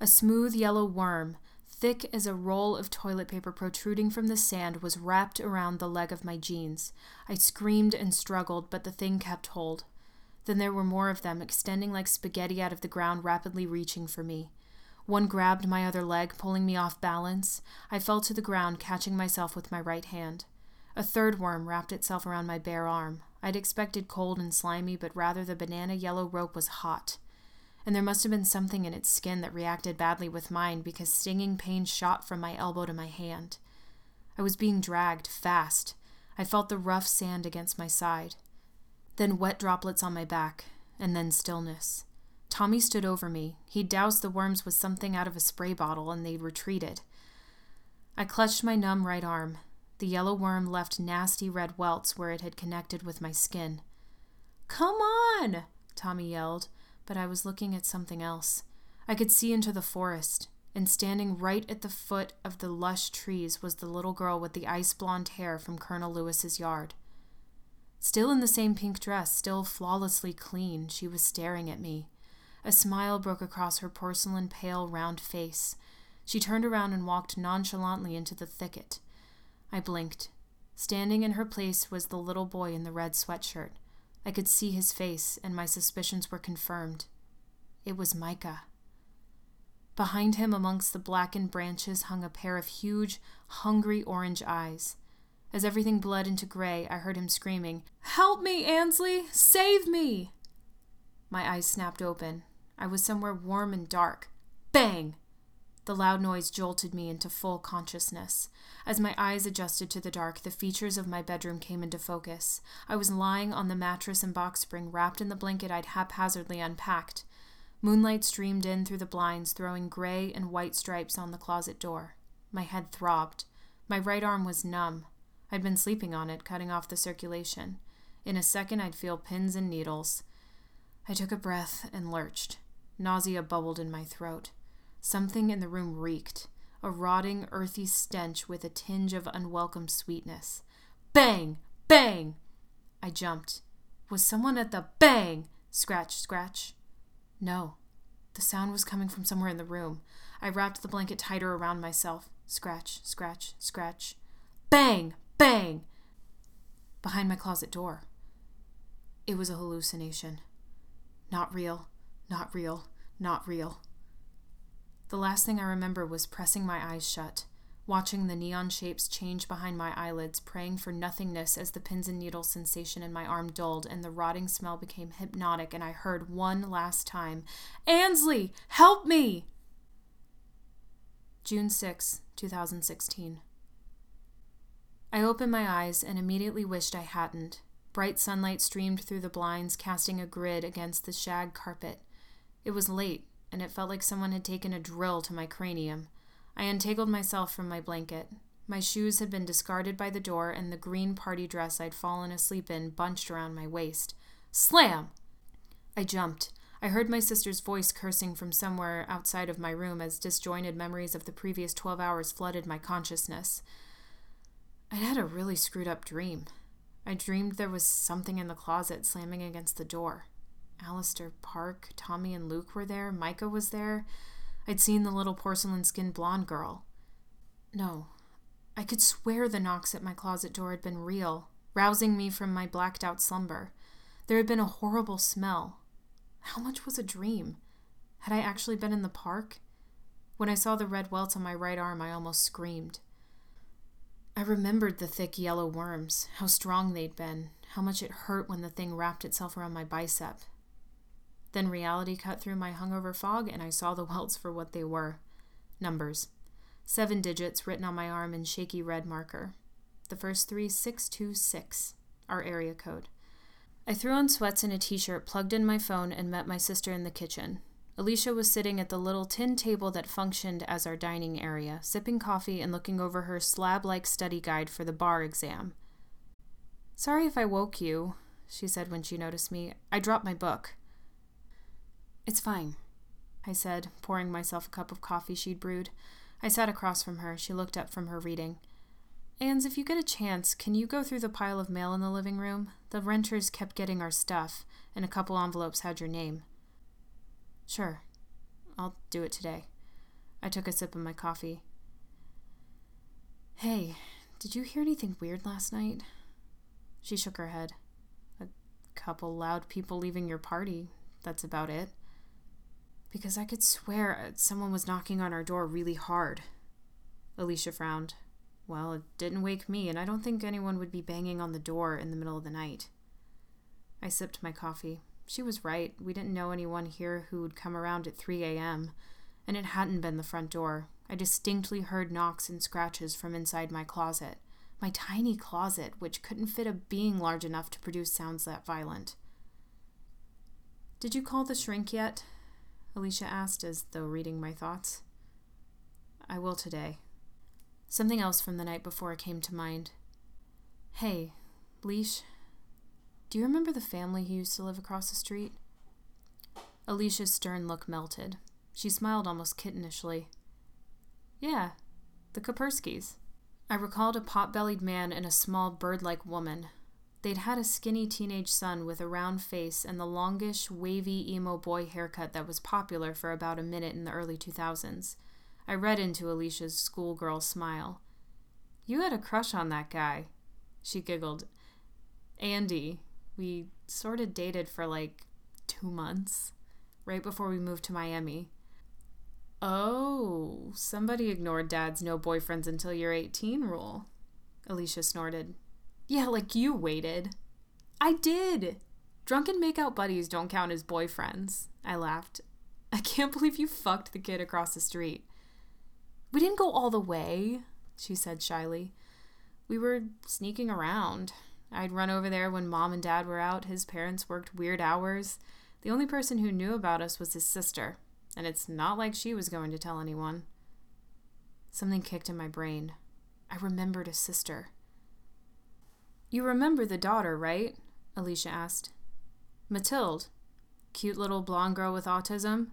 [SPEAKER 1] A smooth yellow worm, thick as a roll of toilet paper protruding from the sand, was wrapped around the leg of my jeans. I screamed and struggled, but the thing kept hold. Then there were more of them, extending like spaghetti out of the ground, rapidly reaching for me. One grabbed my other leg, pulling me off balance. I fell to the ground, catching myself with my right hand. A third worm wrapped itself around my bare arm. I'd expected cold and slimy, but rather the banana yellow rope was hot. And there must have been something in its skin that reacted badly with mine because stinging pain shot from my elbow to my hand. I was being dragged fast. I felt the rough sand against my side. Then wet droplets on my back, and then stillness. Tommy stood over me. He doused the worms with something out of a spray bottle, and they retreated. I clutched my numb right arm. The yellow worm left nasty red welts where it had connected with my skin. Come on! Tommy yelled, but I was looking at something else. I could see into the forest, and standing right at the foot of the lush trees was the little girl with the ice blonde hair from Colonel Lewis's yard. Still in the same pink dress, still flawlessly clean, she was staring at me. A smile broke across her porcelain pale round face. She turned around and walked nonchalantly into the thicket. I blinked. Standing in her place was the little boy in the red sweatshirt. I could see his face, and my suspicions were confirmed. It was Micah. Behind him, amongst the blackened branches, hung a pair of huge, hungry orange eyes. As everything bled into gray, I heard him screaming, Help me, Ansley! Save me! My eyes snapped open. I was somewhere warm and dark. Bang! The loud noise jolted me into full consciousness. As my eyes adjusted to the dark, the features of my bedroom came into focus. I was lying on the mattress and box spring, wrapped in the blanket I'd haphazardly unpacked. Moonlight streamed in through the blinds, throwing gray and white stripes on the closet door. My head throbbed. My right arm was numb. I'd been sleeping on it, cutting off the circulation. In a second, I'd feel pins and needles. I took a breath and lurched. Nausea bubbled in my throat. Something in the room reeked, a rotting, earthy stench with a tinge of unwelcome sweetness. Bang! Bang! I jumped. Was someone at the bang? Scratch, scratch. No. The sound was coming from somewhere in the room. I wrapped the blanket tighter around myself. Scratch, scratch, scratch. Bang! Bang! Behind my closet door. It was a hallucination. Not real, not real, not real. The last thing I remember was pressing my eyes shut, watching the neon shapes change behind my eyelids, praying for nothingness as the pins and needles sensation in my arm dulled and the rotting smell became hypnotic, and I heard one last time Ansley, help me! June 6, 2016. I opened my eyes and immediately wished I hadn't. Bright sunlight streamed through the blinds, casting a grid against the shag carpet. It was late, and it felt like someone had taken a drill to my cranium. I untangled myself from my blanket. My shoes had been discarded by the door, and the green party dress I'd fallen asleep in bunched around my waist. Slam! I jumped. I heard my sister's voice cursing from somewhere outside of my room as disjointed memories of the previous 12 hours flooded my consciousness. I'd had a really screwed up dream. I dreamed there was something in the closet slamming against the door. Allister Park, Tommy and Luke were there, Micah was there. I'd seen the little porcelain skinned blonde girl. No, I could swear the knocks at my closet door had been real, rousing me from my blacked out slumber. There had been a horrible smell. How much was a dream? Had I actually been in the park? When I saw the red welts on my right arm, I almost screamed. I remembered the thick yellow worms, how strong they'd been, how much it hurt when the thing wrapped itself around my bicep. Then reality cut through my hungover fog, and I saw the welts for what they were numbers. Seven digits written on my arm in shaky red marker. The first three, 626, our area code. I threw on sweats and a t shirt, plugged in my phone, and met my sister in the kitchen. Alicia was sitting at the little tin table that functioned as our dining area, sipping coffee and looking over her slab like study guide for the bar exam. Sorry if I woke you, she said when she noticed me. I dropped my book. It's fine, I said, pouring myself a cup of coffee she'd brewed. I sat across from her. She looked up from her reading. Ans, if you get a chance, can you go through the pile of mail in the living room? The renters kept getting our stuff, and a couple envelopes had your name. Sure. I'll do it today. I took a sip of my coffee. Hey, did you hear anything weird last night? She shook her head. A couple loud people leaving your party. That's about it. Because I could swear uh, someone was knocking on our door really hard. Alicia frowned. Well, it didn't wake me, and I don't think anyone would be banging on the door in the middle of the night. I sipped my coffee. She was right. We didn't know anyone here who'd come around at 3 a.m., and it hadn't been the front door. I distinctly heard knocks and scratches from inside my closet, my tiny closet, which couldn't fit a being large enough to produce sounds that violent. Did you call the shrink yet? Alicia asked, as though reading my thoughts. I will today. Something else from the night before came to mind. Hey, Leash, do you remember the family who used to live across the street? Alicia's stern look melted. She smiled almost kittenishly. Yeah, the Kaperskis. I recalled a pot bellied man and a small bird like woman. They'd had a skinny teenage son with a round face and the longish, wavy emo boy haircut that was popular for about a minute in the early 2000s. I read into Alicia's schoolgirl smile. You had a crush on that guy. She giggled. Andy, we sort of dated for like two months right before we moved to Miami. Oh, somebody ignored dad's no boyfriends until you're 18 rule. Alicia snorted. Yeah, like you waited. I did. Drunken makeout buddies don't count as boyfriends. I laughed. I can't believe you fucked the kid across the street. We didn't go all the way, she said shyly. We were sneaking around. I'd run over there when mom and dad were out. His parents worked weird hours. The only person who knew about us was his sister, and it's not like she was going to tell anyone. Something kicked in my brain. I remembered a sister. You remember the daughter, right? Alicia asked. Mathilde. Cute little blonde girl with autism.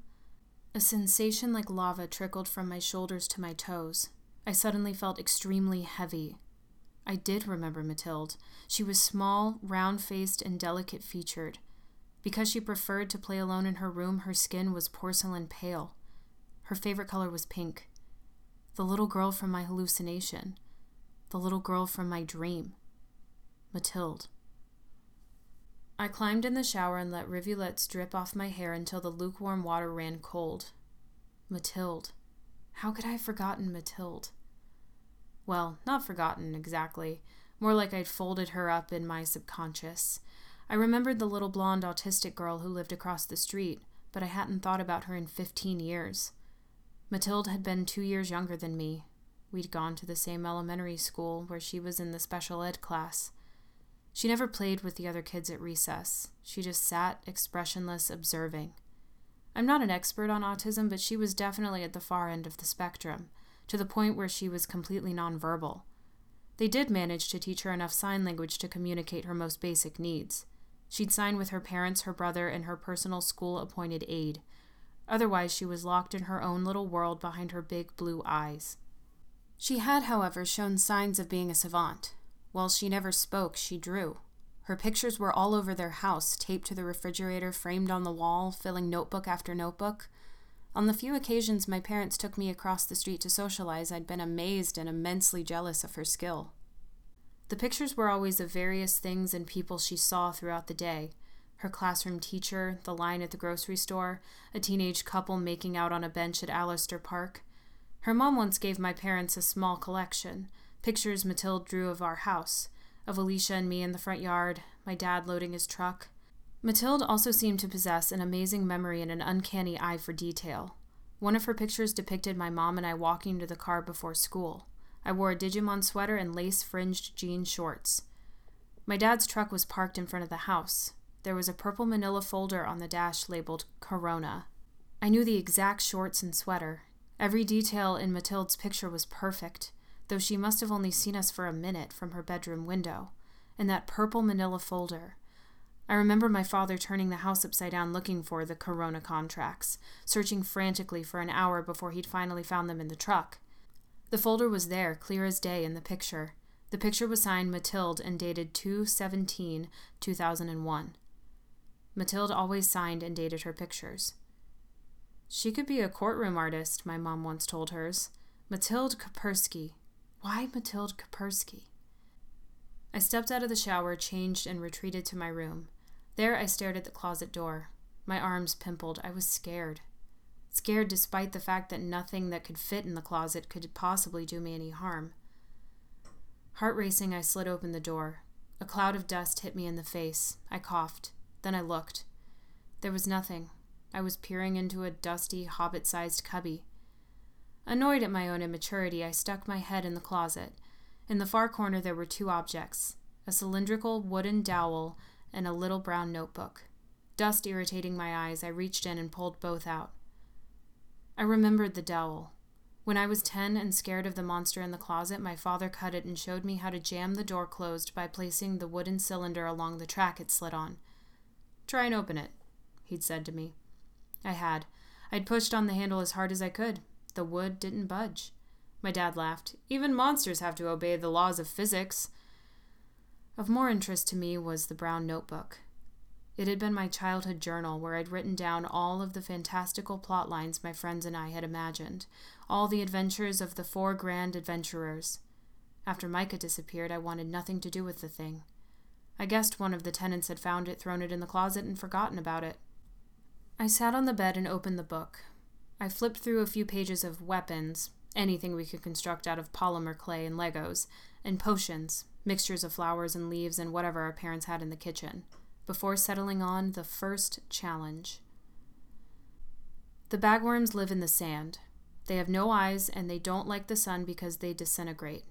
[SPEAKER 1] A sensation like lava trickled from my shoulders to my toes. I suddenly felt extremely heavy. I did remember Mathilde. She was small, round faced, and delicate featured. Because she preferred to play alone in her room, her skin was porcelain pale. Her favorite color was pink. The little girl from my hallucination. The little girl from my dream. Mathilde. I climbed in the shower and let rivulets drip off my hair until the lukewarm water ran cold. Mathilde. How could I have forgotten Mathilde? Well, not forgotten exactly, more like I'd folded her up in my subconscious. I remembered the little blonde autistic girl who lived across the street, but I hadn't thought about her in 15 years. Mathilde had been two years younger than me. We'd gone to the same elementary school where she was in the special ed class. She never played with the other kids at recess. She just sat, expressionless, observing. I'm not an expert on autism, but she was definitely at the far end of the spectrum, to the point where she was completely nonverbal. They did manage to teach her enough sign language to communicate her most basic needs. She'd sign with her parents, her brother, and her personal school appointed aide. Otherwise, she was locked in her own little world behind her big blue eyes. She had, however, shown signs of being a savant. While she never spoke, she drew. Her pictures were all over their house, taped to the refrigerator, framed on the wall, filling notebook after notebook. On the few occasions my parents took me across the street to socialize, I'd been amazed and immensely jealous of her skill. The pictures were always of various things and people she saw throughout the day her classroom teacher, the line at the grocery store, a teenage couple making out on a bench at Allister Park. Her mom once gave my parents a small collection pictures Mathilde drew of our house, of Alicia and me in the front yard, my dad loading his truck. Mathilde also seemed to possess an amazing memory and an uncanny eye for detail. One of her pictures depicted my mom and I walking to the car before school. I wore a Digimon sweater and lace fringed jean shorts. My dad's truck was parked in front of the house. There was a purple manila folder on the dash labeled Corona. I knew the exact shorts and sweater. Every detail in Mathilde's picture was perfect, though she must have only seen us for a minute from her bedroom window. in that purple manila folder. I remember my father turning the house upside down looking for the Corona contracts, searching frantically for an hour before he'd finally found them in the truck. The folder was there, clear as day, in the picture. The picture was signed Mathilde and dated 2 17 2001. Mathilde always signed and dated her pictures. She could be a courtroom artist, my mom once told hers. Mathilde Kapersky. Why Mathilde Kapersky? I stepped out of the shower, changed, and retreated to my room. There I stared at the closet door. My arms pimpled. I was scared scared despite the fact that nothing that could fit in the closet could possibly do me any harm. Heart racing, I slid open the door. A cloud of dust hit me in the face. I coughed. Then I looked. There was nothing. I was peering into a dusty, hobbit sized cubby. Annoyed at my own immaturity, I stuck my head in the closet. In the far corner, there were two objects a cylindrical wooden dowel and a little brown notebook. Dust irritating my eyes, I reached in and pulled both out. I remembered the dowel. When I was 10 and scared of the monster in the closet, my father cut it and showed me how to jam the door closed by placing the wooden cylinder along the track it slid on. Try and open it, he'd said to me. I had. I'd pushed on the handle as hard as I could. The wood didn't budge. My dad laughed. Even monsters have to obey the laws of physics. Of more interest to me was the brown notebook. It had been my childhood journal where I'd written down all of the fantastical plot lines my friends and I had imagined, all the adventures of the four grand adventurers. After Micah disappeared, I wanted nothing to do with the thing. I guessed one of the tenants had found it, thrown it in the closet, and forgotten about it. I sat on the bed and opened the book. I flipped through a few pages of weapons, anything we could construct out of polymer clay and Legos, and potions, mixtures of flowers and leaves and whatever our parents had in the kitchen before settling on the first challenge. The bagworms live in the sand. They have no eyes and they don't like the sun because they disintegrate.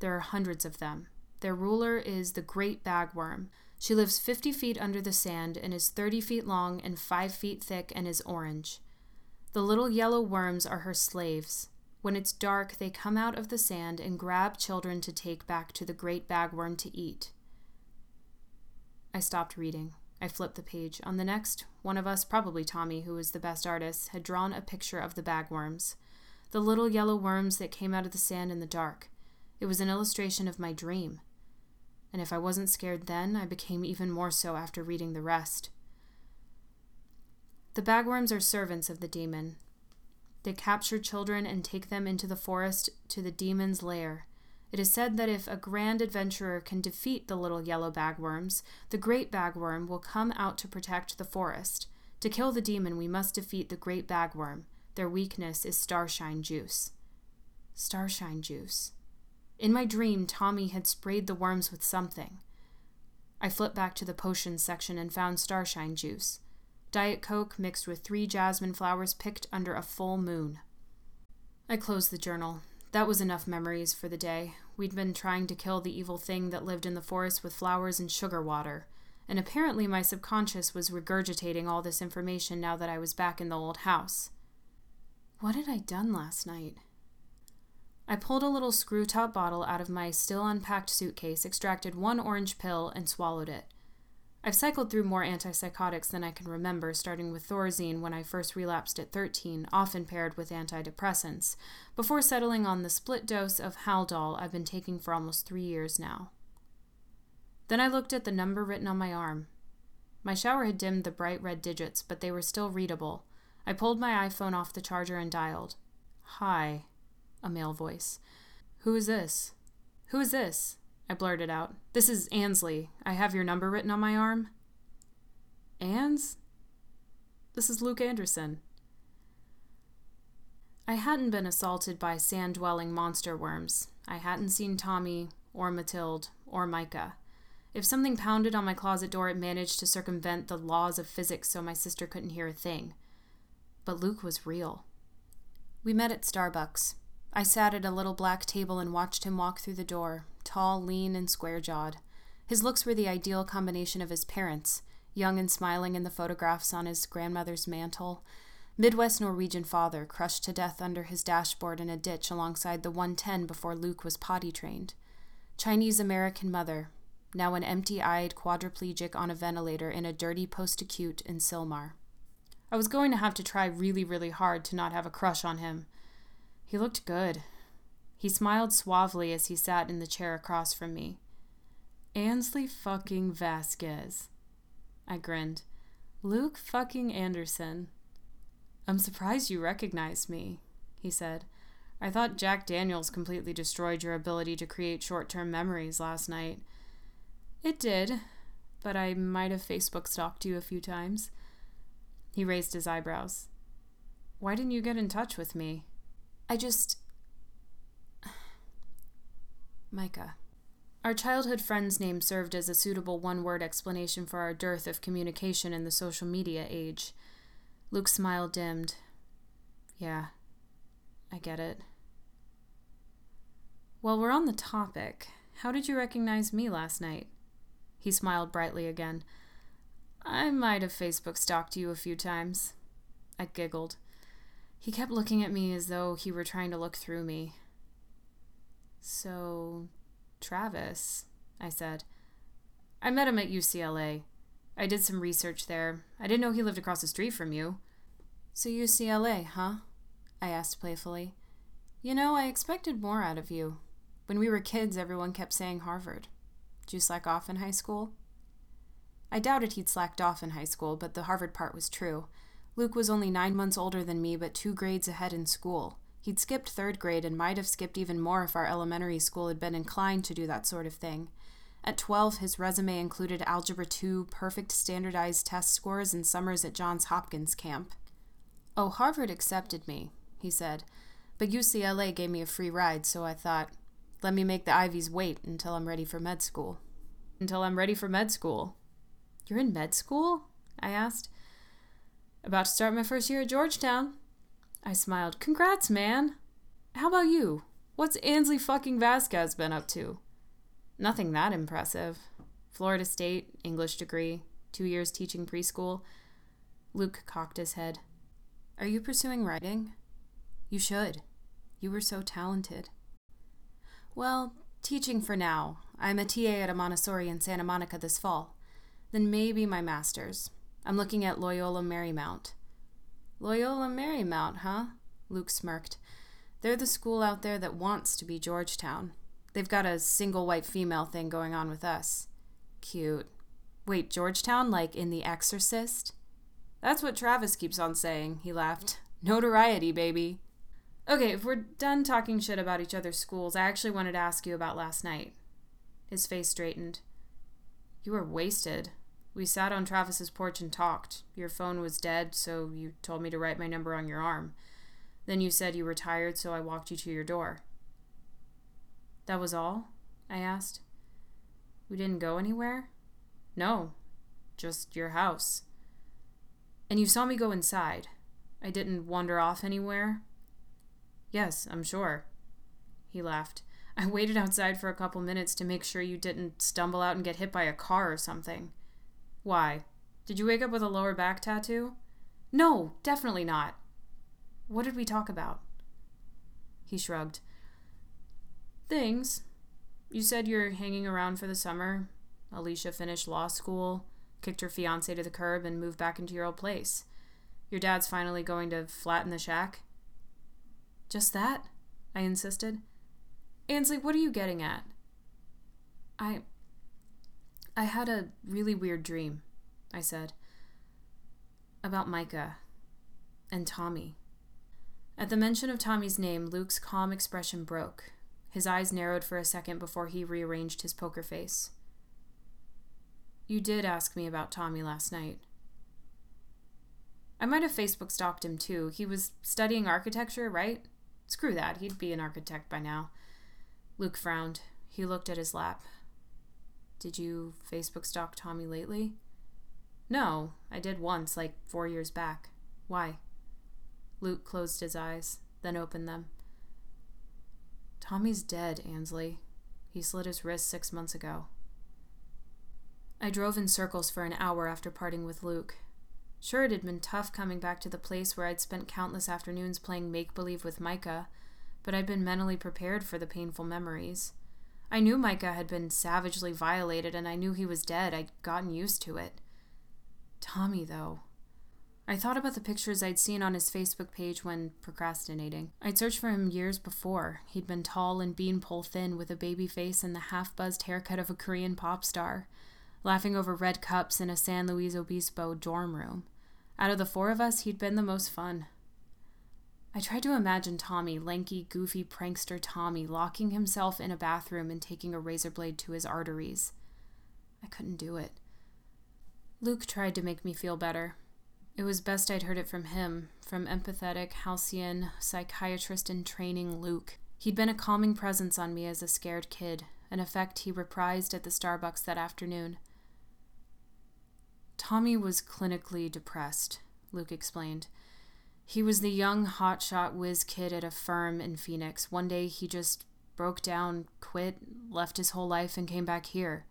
[SPEAKER 1] There are hundreds of them. Their ruler is the great bagworm. She lives 50 feet under the sand and is 30 feet long and 5 feet thick and is orange. The little yellow worms are her slaves. When it's dark, they come out of the sand and grab children to take back to the great bagworm to eat. I stopped reading. I flipped the page. On the next, one of us, probably Tommy, who was the best artist, had drawn a picture of the bagworms. The little yellow worms that came out of the sand in the dark. It was an illustration of my dream. And if I wasn't scared then, I became even more so after reading the rest. The bagworms are servants of the demon. They capture children and take them into the forest to the demon's lair. It is said that if a grand adventurer can defeat the little yellow bagworms, the great bagworm will come out to protect the forest. To kill the demon, we must defeat the great bagworm. Their weakness is starshine juice. Starshine juice. In my dream, Tommy had sprayed the worms with something. I flipped back to the potions section and found starshine juice. Diet Coke mixed with three jasmine flowers picked under a full moon. I closed the journal. That was enough memories for the day. We'd been trying to kill the evil thing that lived in the forest with flowers and sugar water, and apparently my subconscious was regurgitating all this information now that I was back in the old house. What had I done last night? I pulled a little screw top bottle out of my still unpacked suitcase, extracted one orange pill, and swallowed it. I've cycled through more antipsychotics than I can remember, starting with Thorazine when I first relapsed at 13, often paired with antidepressants, before settling on the split dose of Haldol I've been taking for almost three years now. Then I looked at the number written on my arm. My shower had dimmed the bright red digits, but they were still readable. I pulled my iPhone off the charger and dialed. Hi, a male voice. Who is this? Who is this? I blurted out. This is Ansley. I have your number written on my arm. Ans? This is Luke Anderson. I hadn't been assaulted by sand dwelling monster worms. I hadn't seen Tommy, or Mathilde, or Micah. If something pounded on my closet door, it managed to circumvent the laws of physics so my sister couldn't hear a thing. But Luke was real. We met at Starbucks. I sat at a little black table and watched him walk through the door, tall, lean, and square jawed. His looks were the ideal combination of his parents, young and smiling in the photographs on his grandmother's mantle, Midwest Norwegian father crushed to death under his dashboard in a ditch alongside the 110 before Luke was potty trained, Chinese American mother, now an empty eyed quadriplegic on a ventilator in a dirty post acute in Sylmar. I was going to have to try really, really hard to not have a crush on him. He looked good, he smiled suavely as he sat in the chair across from me. Ansley fucking Vasquez. I grinned. Luke fucking Anderson. I'm surprised you recognized me, he said. I thought Jack Daniels completely destroyed your ability to create short term memories last night. It did, but I might have Facebook stalked you a few times. He raised his eyebrows. Why didn't you get in touch with me? I just. Micah. Our childhood friend's name served as a suitable one word explanation for our dearth of communication in the social media age. Luke's smile dimmed. Yeah, I get it. While we're on the topic, how did you recognize me last night? He smiled brightly again. I might have Facebook stalked you a few times. I giggled. He kept looking at me as though he were trying to look through me. So, Travis, I said. I met him at UCLA. I did some research there. I didn't know he lived across the street from you. So, UCLA, huh? I asked playfully. You know, I expected more out of you. When we were kids, everyone kept saying Harvard. Did you slack off in high school? I doubted he'd slacked off in high school, but the Harvard part was true. Luke was only nine months older than me, but two grades ahead in school. He'd skipped third grade and might have skipped even more if our elementary school had been inclined to do that sort of thing. At 12, his resume included Algebra 2, perfect standardized test scores, and summers at Johns Hopkins camp. Oh, Harvard accepted me, he said, but UCLA gave me a free ride, so I thought, let me make the Ivies wait until I'm ready for med school. Until I'm ready for med school. You're in med school? I asked. About to start my first year at Georgetown, I smiled. Congrats, man. How about you? What's Ansley fucking Vasquez been up to? Nothing that impressive. Florida State, English degree, two years teaching preschool. Luke cocked his head. Are you pursuing writing? You should. You were so talented. Well, teaching for now. I'm a TA at a Montessori in Santa Monica this fall. Then maybe my master's. I'm looking at Loyola Marymount. Loyola Marymount, huh? Luke smirked. They're the school out there that wants to be Georgetown. They've got a single white female thing going on with us. Cute. Wait, Georgetown, like in The Exorcist? That's what Travis keeps on saying, he laughed. Notoriety, baby. Okay, if we're done talking shit about each other's schools, I actually wanted to ask you about last night. His face straightened. You were wasted. We sat on Travis's porch and talked. Your phone was dead, so you told me to write my number on your arm. Then you said you were tired, so I walked you to your door. That was all? I asked. We didn't go anywhere? No, just your house. And you saw me go inside. I didn't wander off anywhere? Yes, I'm sure. He laughed. I waited outside for a couple minutes to make sure you didn't stumble out and get hit by a car or something. Why? Did you wake up with a lower back tattoo? No, definitely not. What did we talk about? He shrugged. Things. You said you're hanging around for the summer. Alicia finished law school, kicked her fiance to the curb, and moved back into your old place. Your dad's finally going to flatten the shack. Just that? I insisted. Ansley, what are you getting at? I. I had a really weird dream, I said. About Micah and Tommy. At the mention of Tommy's name, Luke's calm expression broke. His eyes narrowed for a second before he rearranged his poker face. You did ask me about Tommy last night. I might have Facebook stalked him too. He was studying architecture, right? Screw that, he'd be an architect by now. Luke frowned. He looked at his lap. Did you Facebook stalk Tommy lately? No, I did once, like four years back. Why? Luke closed his eyes, then opened them. Tommy's dead, Ansley. He slit his wrist six months ago. I drove in circles for an hour after parting with Luke. Sure, it had been tough coming back to the place where I'd spent countless afternoons playing make believe with Micah, but I'd been mentally prepared for the painful memories. I knew Micah had been savagely violated, and I knew he was dead. I'd gotten used to it. Tommy, though. I thought about the pictures I'd seen on his Facebook page when procrastinating. I'd searched for him years before. He'd been tall and beanpole thin with a baby face and the half buzzed haircut of a Korean pop star, laughing over red cups in a San Luis Obispo dorm room. Out of the four of us, he'd been the most fun. I tried to imagine Tommy, lanky, goofy prankster Tommy, locking himself in a bathroom and taking a razor blade to his arteries. I couldn't do it. Luke tried to make me feel better. It was best I'd heard it from him, from empathetic, halcyon, psychiatrist in training Luke. He'd been a calming presence on me as a scared kid, an effect he reprised at the Starbucks that afternoon. Tommy was clinically depressed, Luke explained. He was the young hotshot whiz kid at a firm in Phoenix. One day he just broke down, quit, left his whole life, and came back here.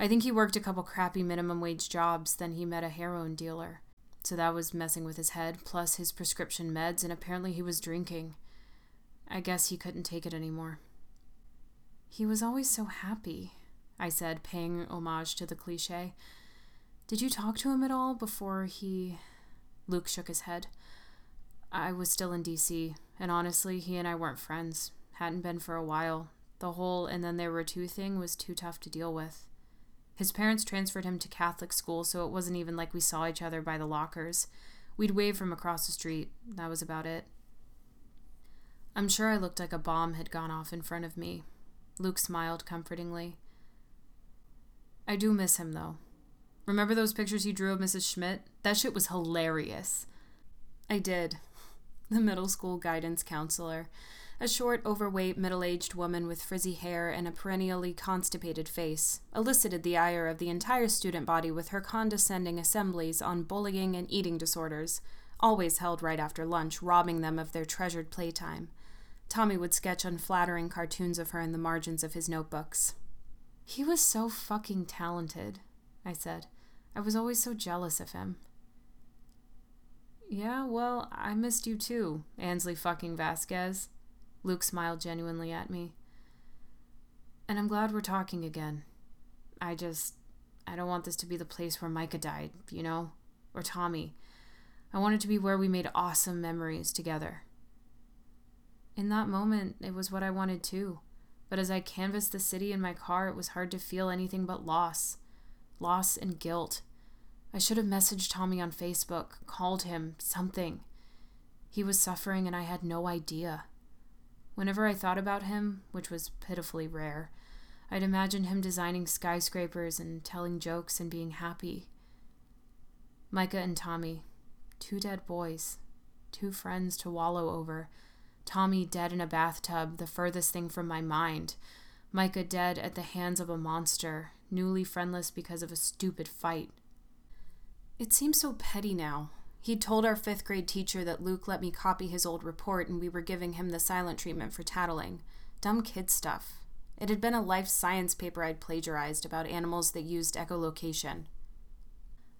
[SPEAKER 1] I think he worked a couple crappy minimum wage jobs, then he met a heroin dealer. So that was messing with his head, plus his prescription meds, and apparently he was drinking. I guess he couldn't take it anymore. He was always so happy, I said, paying homage to the cliche. Did you talk to him at all before he. Luke shook his head. I was still in DC, and honestly, he and I weren't friends. Hadn't been for a while. The whole and then there were two thing was too tough to deal with. His parents transferred him to Catholic school, so it wasn't even like we saw each other by the lockers. We'd wave from across the street. That was about it. I'm sure I looked like a bomb had gone off in front of me. Luke smiled comfortingly. I do miss him, though. Remember those pictures you drew of Mrs. Schmidt? That shit was hilarious. I did. The middle school guidance counselor a short, overweight, middle aged woman with frizzy hair and a perennially constipated face, elicited the ire of the entire student body with her condescending assemblies on bullying and eating disorders, always held right after lunch, robbing them of their treasured playtime. Tommy would sketch unflattering cartoons of her in the margins of his notebooks. He was so fucking talented, I said. I was always so jealous of him. Yeah, well, I missed you too, Ansley fucking Vasquez. Luke smiled genuinely at me. And I'm glad we're talking again. I just. I don't want this to be the place where Micah died, you know? Or Tommy. I want it to be where we made awesome memories together. In that moment, it was what I wanted too. But as I canvassed the city in my car, it was hard to feel anything but loss. Loss and guilt. I should have messaged Tommy on Facebook, called him, something. He was suffering and I had no idea. Whenever I thought about him, which was pitifully rare, I'd imagine him designing skyscrapers and telling jokes and being happy. Micah and Tommy, two dead boys. two friends to wallow over. Tommy dead in a bathtub, the furthest thing from my mind. Micah dead at the hands of a monster, newly friendless because of a stupid fight. It seems so petty now. He'd told our fifth grade teacher that Luke let me copy his old report and we were giving him the silent treatment for tattling. Dumb kid stuff. It had been a life science paper I'd plagiarized about animals that used echolocation.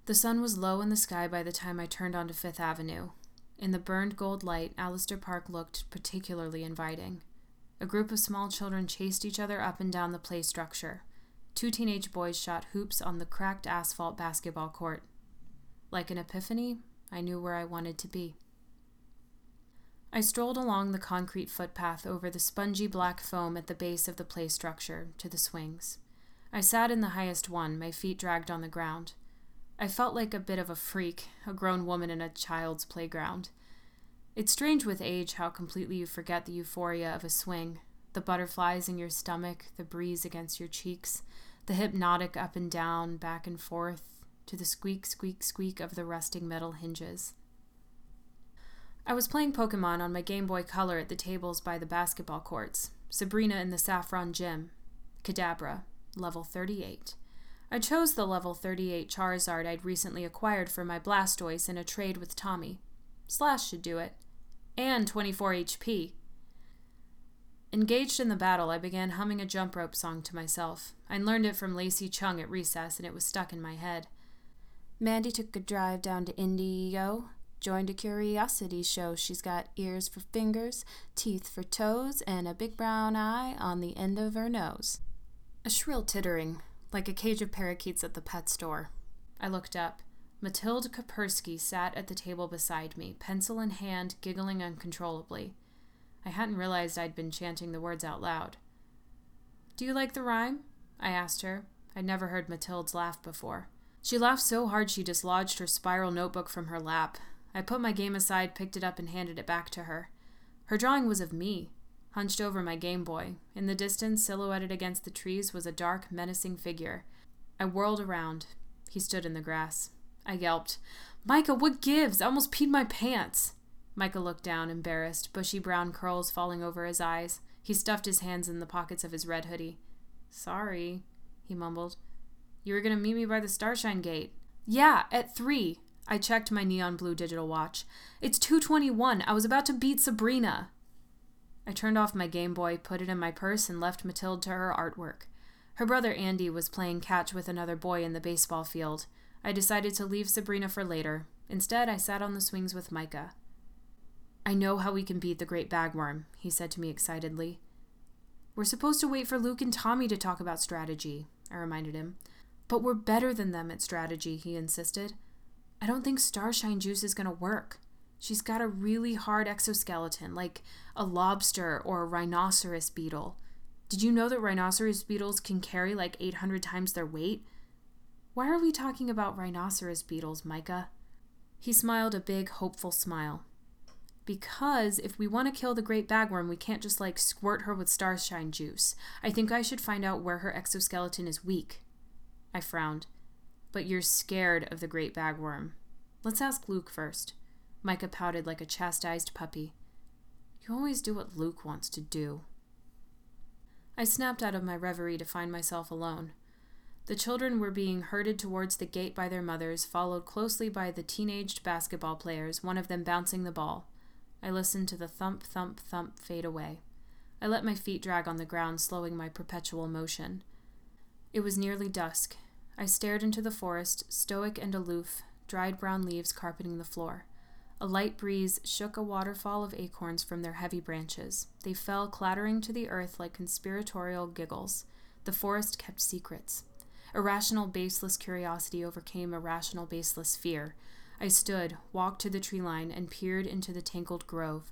[SPEAKER 1] The sun was low in the sky by the time I turned onto Fifth Avenue. In the burned gold light, Allister Park looked particularly inviting. A group of small children chased each other up and down the play structure. Two teenage boys shot hoops on the cracked asphalt basketball court. Like an epiphany, I knew where I wanted to be. I strolled along the concrete footpath over the spongy black foam at the base of the play structure to the swings. I sat in the highest one, my feet dragged on the ground. I felt like a bit of a freak, a grown woman in a child's playground. It's strange with age how completely you forget the euphoria of a swing the butterflies in your stomach, the breeze against your cheeks, the hypnotic up and down, back and forth, to the squeak, squeak, squeak of the rusting metal hinges. I was playing Pokemon on my Game Boy Color at the tables by the basketball courts. Sabrina in the Saffron Gym. Kadabra, level 38. I chose the level 38 Charizard I'd recently acquired for my Blastoise in a trade with Tommy. Slash should do it. And 24 HP. Engaged in the battle, I began humming a jump rope song to myself. I learned it from Lacey Chung at recess, and it was stuck in my head. Mandy took a drive down to Indio, joined a curiosity show. She's got ears for fingers, teeth for toes, and a big brown eye on the end of her nose. A shrill tittering, like a cage of parakeets at the pet store. I looked up. Matilda Kapersky sat at the table beside me, pencil in hand, giggling uncontrollably. I hadn't realized I'd been chanting the words out loud. Do you like the rhyme? I asked her. I'd never heard Matilda's laugh before. She laughed so hard she dislodged her spiral notebook from her lap. I put my game aside, picked it up, and handed it back to her. Her drawing was of me, hunched over my Game Boy. In the distance, silhouetted against the trees, was a dark, menacing figure. I whirled around. He stood in the grass. I yelped, Micah, what gives? I almost peed my pants. Micah looked down, embarrassed, bushy brown curls falling over his eyes. He stuffed his hands in the pockets of his red hoodie. Sorry, he mumbled. You were going to meet me by the Starshine Gate. Yeah, at three. I checked my neon blue digital watch. It's 221. I was about to beat Sabrina. I turned off my Game Boy, put it in my purse, and left Matilda to her artwork. Her brother Andy was playing catch with another boy in the baseball field. I decided to leave Sabrina for later. Instead, I sat on the swings with Micah. I know how we can beat the Great Bagworm, he said to me excitedly. We're supposed to wait for Luke and Tommy to talk about strategy, I reminded him. But we're better than them at strategy, he insisted. I don't think Starshine Juice is going to work. She's got a really hard exoskeleton, like a lobster or a rhinoceros beetle. Did you know that rhinoceros beetles can carry like 800 times their weight? Why are we talking about rhinoceros beetles, Micah? He smiled a big, hopeful smile. Because if we want to kill the great bagworm, we can't just like squirt her with starshine juice. I think I should find out where her exoskeleton is weak. I frowned. But you're scared of the great bagworm. Let's ask Luke first. Micah pouted like a chastised puppy. You always do what Luke wants to do. I snapped out of my reverie to find myself alone. The children were being herded towards the gate by their mothers, followed closely by the teenaged basketball players, one of them bouncing the ball. I listened to the thump, thump, thump fade away. I let my feet drag on the ground, slowing my perpetual motion. It was nearly dusk. I stared into the forest, stoic and aloof, dried brown leaves carpeting the floor. A light breeze shook a waterfall of acorns from their heavy branches. They fell clattering to the earth like conspiratorial giggles. The forest kept secrets. Irrational, baseless curiosity overcame irrational, baseless fear. I stood, walked to the tree line, and peered into the tangled grove.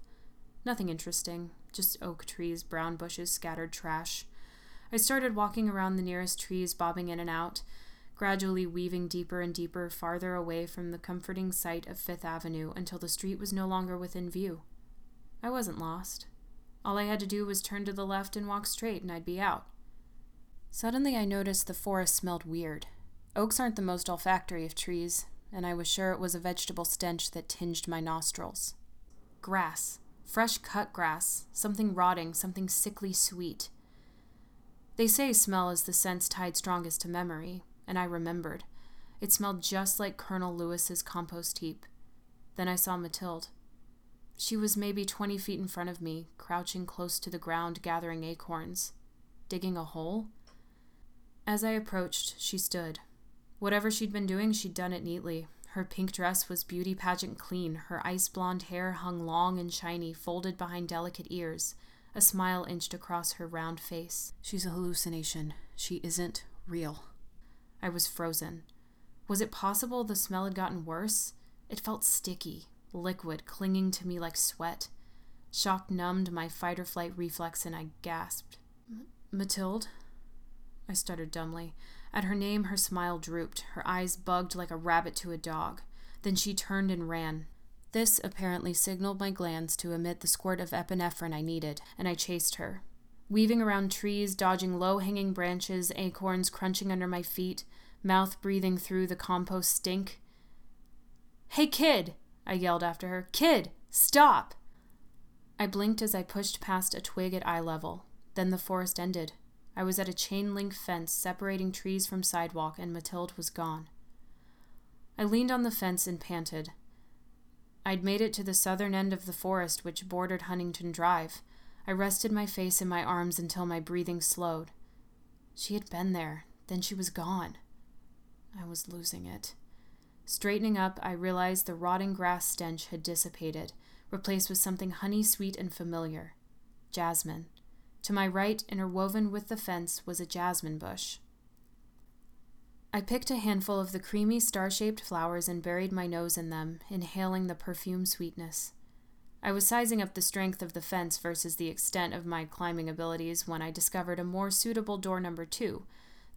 [SPEAKER 1] Nothing interesting, just oak trees, brown bushes, scattered trash. I started walking around the nearest trees, bobbing in and out gradually weaving deeper and deeper farther away from the comforting sight of Fifth Avenue until the street was no longer within view. I wasn't lost. All I had to do was turn to the left and walk straight, and I'd be out. Suddenly, I noticed the forest smelled weird. Oaks aren't the most olfactory of trees, and I was sure it was a vegetable stench that tinged my nostrils. grass, fresh cut grass, something rotting, something sickly sweet. They say smell is the sense tied strongest to memory, and I remembered. It smelled just like Colonel Lewis's compost heap. Then I saw Mathilde. She was maybe 20 feet in front of me, crouching close to the ground, gathering acorns. Digging a hole? As I approached, she stood. Whatever she'd been doing, she'd done it neatly. Her pink dress was beauty pageant clean, her ice blonde hair hung long and shiny, folded behind delicate ears. A smile inched across her round face. She's a hallucination. She isn't real. I was frozen. Was it possible the smell had gotten worse? It felt sticky, liquid, clinging to me like sweat. Shock numbed my fight or flight reflex, and I gasped. Mathilde? I stuttered dumbly. At her name, her smile drooped, her eyes bugged like a rabbit to a dog. Then she turned and ran. This apparently signaled my glands to emit the squirt of epinephrine I needed, and I chased her. Weaving around trees, dodging low hanging branches, acorns crunching under my feet, mouth breathing through the compost stink. Hey, kid! I yelled after her. Kid, stop! I blinked as I pushed past a twig at eye level. Then the forest ended. I was at a chain link fence separating trees from sidewalk, and Mathilde was gone. I leaned on the fence and panted. I'd made it to the southern end of the forest which bordered Huntington Drive. I rested my face in my arms until my breathing slowed. She had been there, then she was gone. I was losing it. Straightening up, I realized the rotting grass stench had dissipated, replaced with something honey sweet and familiar jasmine. To my right, interwoven with the fence, was a jasmine bush. I picked a handful of the creamy, star shaped flowers and buried my nose in them, inhaling the perfume sweetness. I was sizing up the strength of the fence versus the extent of my climbing abilities when I discovered a more suitable door number two,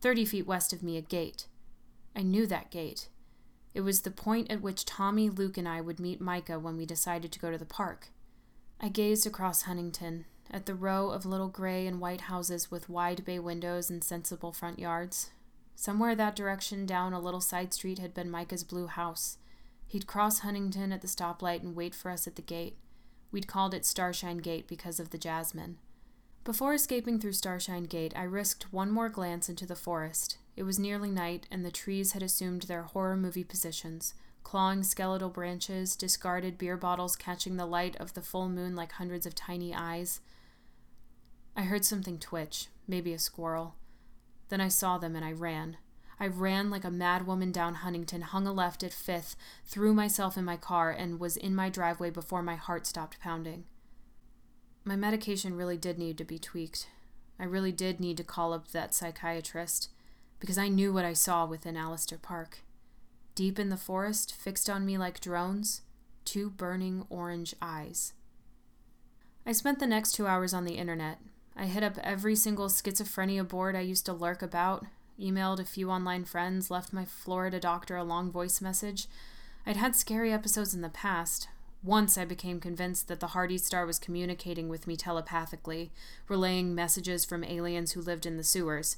[SPEAKER 1] thirty feet west of me, a gate. I knew that gate. It was the point at which Tommy, Luke, and I would meet Micah when we decided to go to the park. I gazed across Huntington, at the row of little gray and white houses with wide bay windows and sensible front yards. Somewhere that direction down a little side street had been Micah's blue house. He'd cross Huntington at the stoplight and wait for us at the gate. We'd called it Starshine Gate because of the jasmine. Before escaping through Starshine Gate, I risked one more glance into the forest. It was nearly night, and the trees had assumed their horror movie positions clawing skeletal branches, discarded beer bottles catching the light of the full moon like hundreds of tiny eyes. I heard something twitch, maybe a squirrel. Then I saw them and I ran. I ran like a madwoman down Huntington, hung a left at Fifth, threw myself in my car, and was in my driveway before my heart stopped pounding. My medication really did need to be tweaked. I really did need to call up that psychiatrist because I knew what I saw within Allister Park. Deep in the forest, fixed on me like drones, two burning orange eyes. I spent the next two hours on the internet. I hit up every single schizophrenia board I used to lurk about, emailed a few online friends, left my Florida doctor a long voice message. I'd had scary episodes in the past. Once I became convinced that the Hardy Star was communicating with me telepathically, relaying messages from aliens who lived in the sewers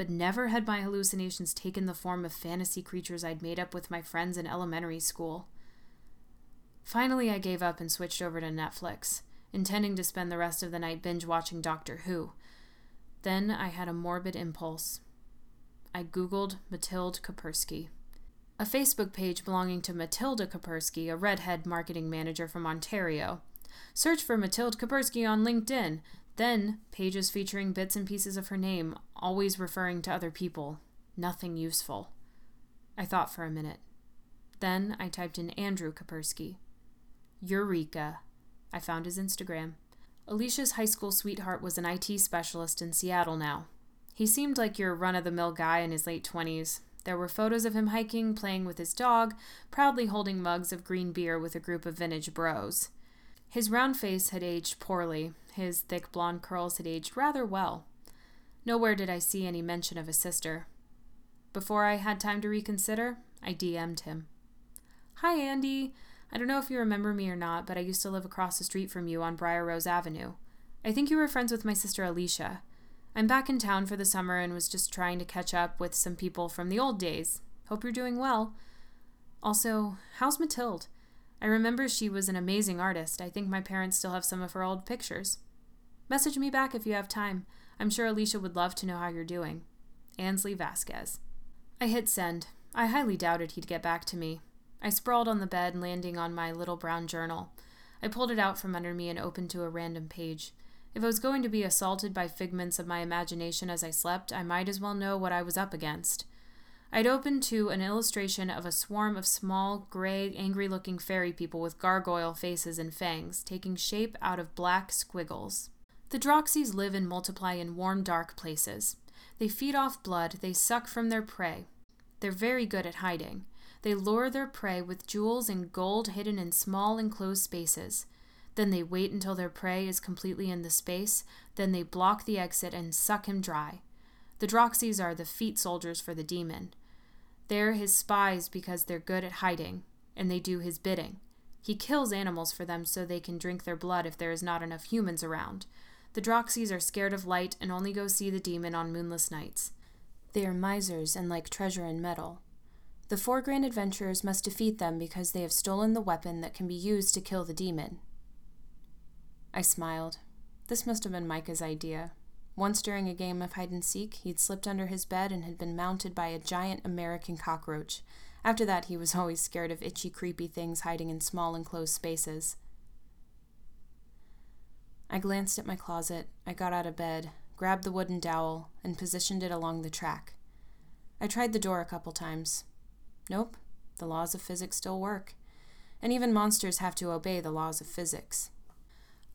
[SPEAKER 1] but never had my hallucinations taken the form of fantasy creatures I'd made up with my friends in elementary school. Finally, I gave up and switched over to Netflix, intending to spend the rest of the night binge watching Doctor Who. Then I had a morbid impulse. I Googled Mathilde Kapersky. A Facebook page belonging to Matilda Kapersky, a redhead marketing manager from Ontario. Search for Mathilde Kapersky on LinkedIn. Then, pages featuring bits and pieces of her name, always referring to other people. Nothing useful. I thought for a minute. Then I typed in Andrew Kapersky. Eureka. I found his Instagram. Alicia's high school sweetheart was an IT specialist in Seattle now. He seemed like your run of the mill guy in his late 20s. There were photos of him hiking, playing with his dog, proudly holding mugs of green beer with a group of vintage bros. His round face had aged poorly, his thick blonde curls had aged rather well. Nowhere did I see any mention of his sister. Before I had time to reconsider, I DM'd him. Hi, Andy. I don't know if you remember me or not, but I used to live across the street from you on Briar Rose Avenue. I think you were friends with my sister Alicia. I'm back in town for the summer and was just trying to catch up with some people from the old days. Hope you're doing well. Also, how's Mathilde? I remember she was an amazing artist. I think my parents still have some of her old pictures. Message me back if you have time. I'm sure Alicia would love to know how you're doing. Ansley Vasquez. I hit send. I highly doubted he'd get back to me. I sprawled on the bed, landing on my little brown journal. I pulled it out from under me and opened to a random page. If I was going to be assaulted by figments of my imagination as I slept, I might as well know what I was up against. I'd opened to an illustration of a swarm of small, gray, angry looking fairy people with gargoyle faces and fangs, taking shape out of black squiggles. The Droxies live and multiply in warm, dark places. They feed off blood, they suck from their prey. They're very good at hiding. They lure their prey with jewels and gold hidden in small enclosed spaces. Then they wait until their prey is completely in the space, then they block the exit and suck him dry. The Droxies are the feet soldiers for the demon. They're his spies because they're good at hiding, and they do his bidding. He kills animals for them so they can drink their blood if there is not enough humans around. The Droxies are scared of light and only go see the demon on moonless nights. They are misers and like treasure in metal. The four grand adventurers must defeat them because they have stolen the weapon that can be used to kill the demon. I smiled. This must have been Micah's idea. Once during a game of hide and seek, he'd slipped under his bed and had been mounted by a giant American cockroach. After that, he was always scared of itchy, creepy things hiding in small enclosed spaces. I glanced at my closet. I got out of bed, grabbed the wooden dowel, and positioned it along the track. I tried the door a couple times. Nope, the laws of physics still work. And even monsters have to obey the laws of physics.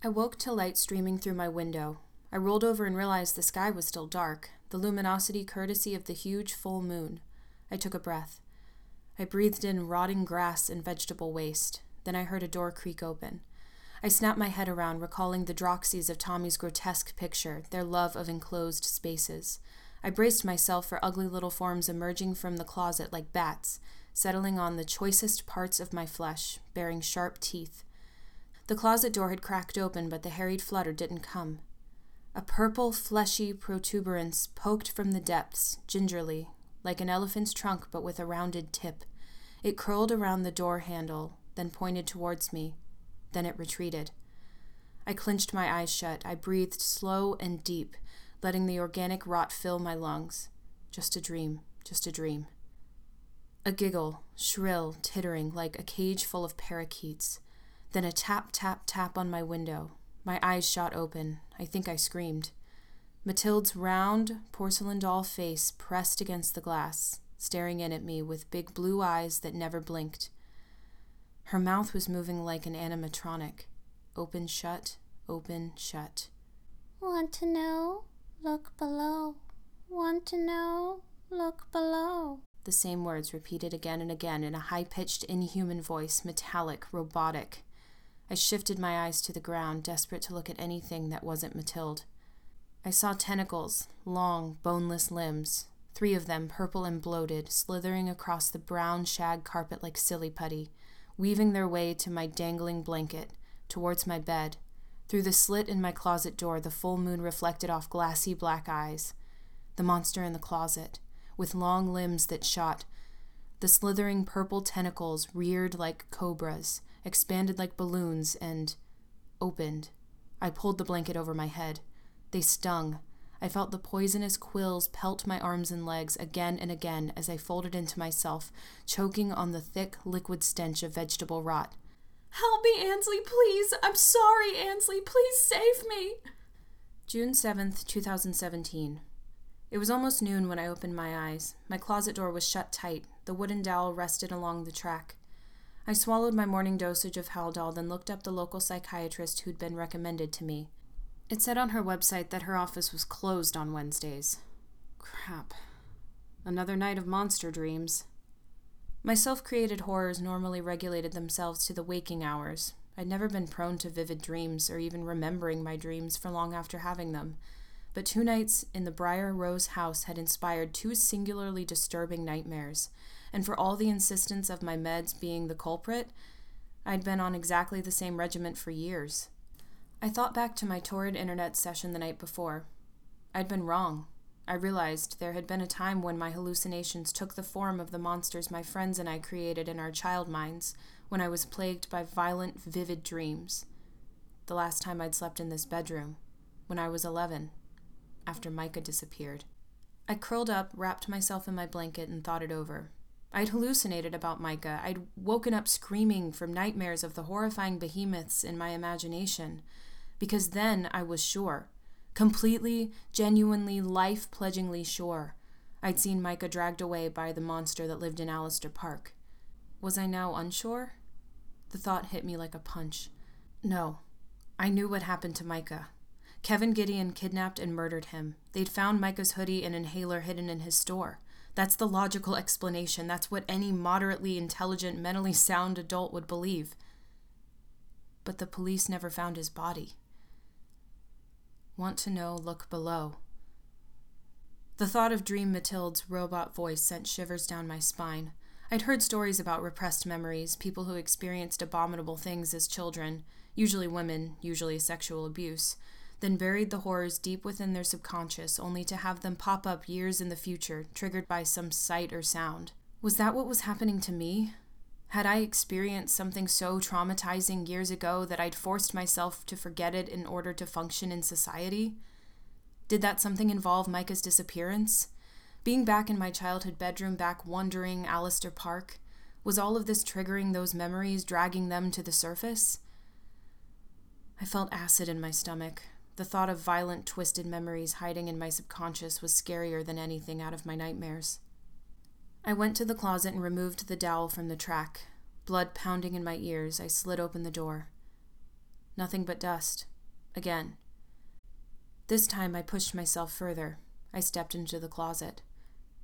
[SPEAKER 1] I woke to light streaming through my window, I rolled over and realized the sky was still dark, the luminosity courtesy of the huge full moon. I took a breath. I breathed in rotting grass and vegetable waste. Then I heard a door creak open. I snapped my head around, recalling the Droxies of Tommy's grotesque picture, their love of enclosed spaces. I braced myself for ugly little forms emerging from the closet like bats, settling on the choicest parts of my flesh, bearing sharp teeth. The closet door had cracked open, but the harried flutter didn't come. A purple, fleshy protuberance poked from the depths, gingerly, like an elephant's trunk but with a rounded tip. It curled around the door handle, then pointed towards me. Then it retreated. I clenched my eyes shut. I breathed slow and deep, letting the organic rot fill my lungs. Just a dream, just a dream. A giggle, shrill, tittering, like a cage full of parakeets. Then a tap, tap, tap on my window. My eyes shot open. I think I screamed. Mathilde's round, porcelain doll face pressed against the glass, staring in at me with big blue eyes that never blinked. Her mouth was moving like an animatronic. Open, shut, open, shut.
[SPEAKER 2] Want to know? Look below. Want to know? Look below.
[SPEAKER 1] The same words repeated again and again in a high pitched, inhuman voice, metallic, robotic. I shifted my eyes to the ground, desperate to look at anything that wasn't Mathilde. I saw tentacles, long, boneless limbs, three of them purple and bloated, slithering across the brown shag carpet like silly putty, weaving their way to my dangling blanket, towards my bed. Through the slit in my closet door, the full moon reflected off glassy black eyes. The monster in the closet, with long limbs that shot. The slithering purple tentacles reared like cobras, expanded like balloons, and opened. I pulled the blanket over my head. They stung. I felt the poisonous quills pelt my arms and legs again and again as I folded into myself, choking on the thick, liquid stench of vegetable rot.
[SPEAKER 3] Help me, Ansley, please! I'm sorry, Ansley! Please save me!
[SPEAKER 1] June 7th, 2017. It was almost noon when I opened my eyes. My closet door was shut tight. The wooden dowel rested along the track. I swallowed my morning dosage of Haldol, then looked up the local psychiatrist who'd been recommended to me. It said on her website that her office was closed on Wednesdays. Crap. Another night of monster dreams. My self created horrors normally regulated themselves to the waking hours. I'd never been prone to vivid dreams or even remembering my dreams for long after having them. But two nights in the Briar Rose house had inspired two singularly disturbing nightmares and for all the insistence of my meds being the culprit, I'd been on exactly the same regiment for years. I thought back to my torrid internet session the night before. I'd been wrong. I realized there had been a time when my hallucinations took the form of the monsters my friends and I created in our child minds, when I was plagued by violent, vivid dreams. The last time I'd slept in this bedroom, when I was 11, after Micah disappeared. I curled up, wrapped myself in my blanket, and thought it over. I'd hallucinated about Micah. I'd woken up screaming from nightmares of the horrifying behemoths in my imagination, because then I was sure completely, genuinely, life pledgingly sure. I'd seen Micah dragged away by the monster that lived in Allister Park. Was I now unsure? The thought hit me like a punch. No. I knew what happened to Micah. Kevin Gideon kidnapped and murdered him. They'd found Micah's hoodie and inhaler hidden in his store. That's the logical explanation. That's what any moderately intelligent, mentally sound adult would believe. But the police never found his body. Want to know, look below. The thought of Dream Matilda's robot voice sent shivers down my spine. I'd heard stories about repressed memories, people who experienced abominable things as children, usually women, usually sexual abuse, then buried the horrors deep within their subconscious only to have them pop up years in the future, triggered by some sight or sound. Was that what was happening to me? Had I experienced something so traumatizing years ago that I'd forced myself to forget it in order to function in society? Did that something involve Micah's disappearance? Being back in my childhood bedroom, back wandering Allister Park, was all of this triggering those memories, dragging them to the surface? I felt acid in my stomach. The thought of violent, twisted memories hiding in my subconscious was scarier than anything out of my nightmares. I went to the closet and removed the dowel from the track. Blood pounding in my ears, I slid open the door. Nothing but dust. Again. This time I pushed myself further. I stepped into the closet.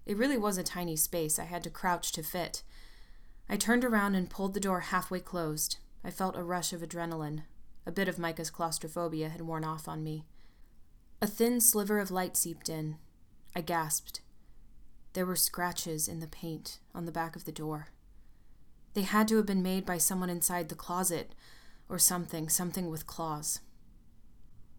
[SPEAKER 1] It really was a tiny space. I had to crouch to fit. I turned around and pulled the door halfway closed. I felt a rush of adrenaline. A bit of Micah's claustrophobia had worn off on me. A thin sliver of light seeped in. I gasped. There were scratches in the paint on the back of the door. They had to have been made by someone inside the closet, or something, something with claws.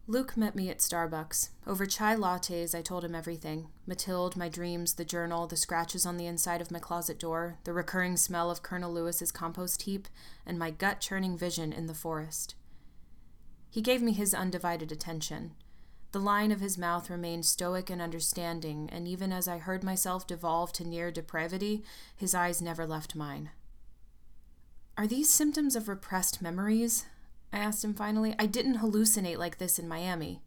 [SPEAKER 1] Luke met me at Starbucks. Over chai lattes, I told him everything Mathilde, my dreams, the journal, the scratches on the inside of my closet door, the recurring smell of Colonel Lewis's compost heap, and my gut churning vision in the forest. He gave me his undivided attention. The line of his mouth remained stoic and understanding, and even as I heard myself devolve to near depravity, his eyes never left mine. Are these symptoms of repressed memories? I asked him finally. I didn't hallucinate like this in Miami.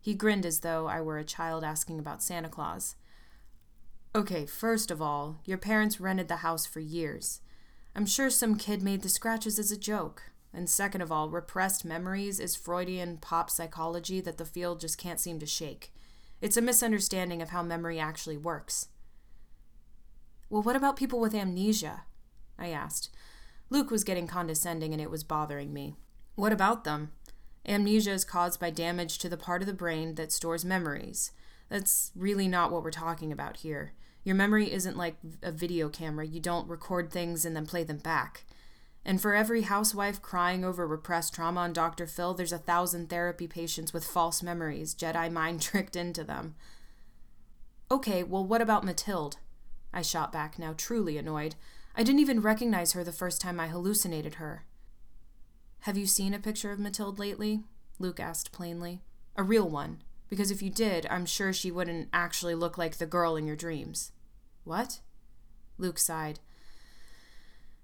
[SPEAKER 1] He grinned as though I were a child asking about Santa Claus. Okay, first of all, your parents rented the house for years. I'm sure some kid made the scratches as a joke. And second of all, repressed memories is Freudian pop psychology that the field just can't seem to shake. It's a misunderstanding of how memory actually works. Well, what about people with amnesia? I asked. Luke was getting condescending and it was bothering me. What about them? Amnesia is caused by damage to the part of the brain that stores memories. That's really not what we're talking about here. Your memory isn't like a video camera. You don't record things and then play them back. And for every housewife crying over repressed trauma on Dr. Phil, there's a thousand therapy patients with false memories, Jedi mind tricked into them. Okay, well, what about Mathilde? I shot back, now truly annoyed. I didn't even recognize her the first time I hallucinated her. Have you seen a picture of Mathilde lately? Luke asked plainly. A real one, because if you did, I'm sure she wouldn't actually look like the girl in your dreams. What? Luke sighed.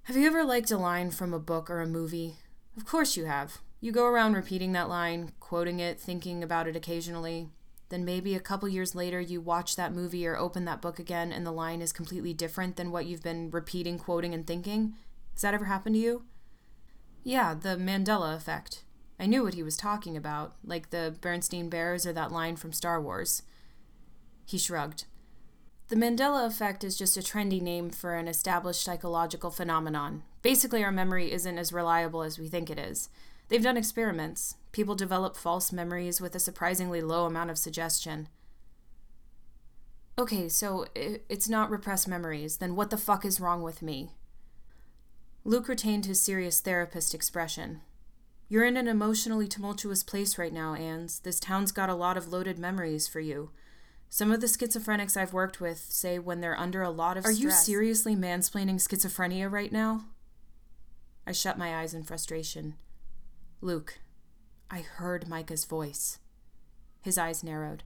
[SPEAKER 1] Have you ever liked a line from a book or a movie? Of course you have. You go around repeating that line, quoting it, thinking about it occasionally. Then maybe a couple years later you watch that movie or open that book again and the line is completely different than what you've been repeating, quoting, and thinking. Has that ever happened to you? Yeah, the Mandela effect. I knew what he was talking about, like the Berenstain Bears or that line from Star Wars. He shrugged. The Mandela effect is just a trendy name for an established psychological phenomenon. Basically, our memory isn't as reliable as we think it is. They've done experiments. People develop false memories with a surprisingly low amount of suggestion. Okay, so it's not repressed memories. Then what the fuck is wrong with me? Luke retained his serious therapist expression. You're in an emotionally tumultuous place right now, Ans. This town's got a lot of loaded memories for you. Some of the schizophrenics I've worked with say when they're under a lot of
[SPEAKER 3] Are
[SPEAKER 1] stress.
[SPEAKER 3] you
[SPEAKER 1] seriously mansplaining schizophrenia right now? I shut my eyes in frustration. Luke, I heard Micah's voice. His eyes narrowed.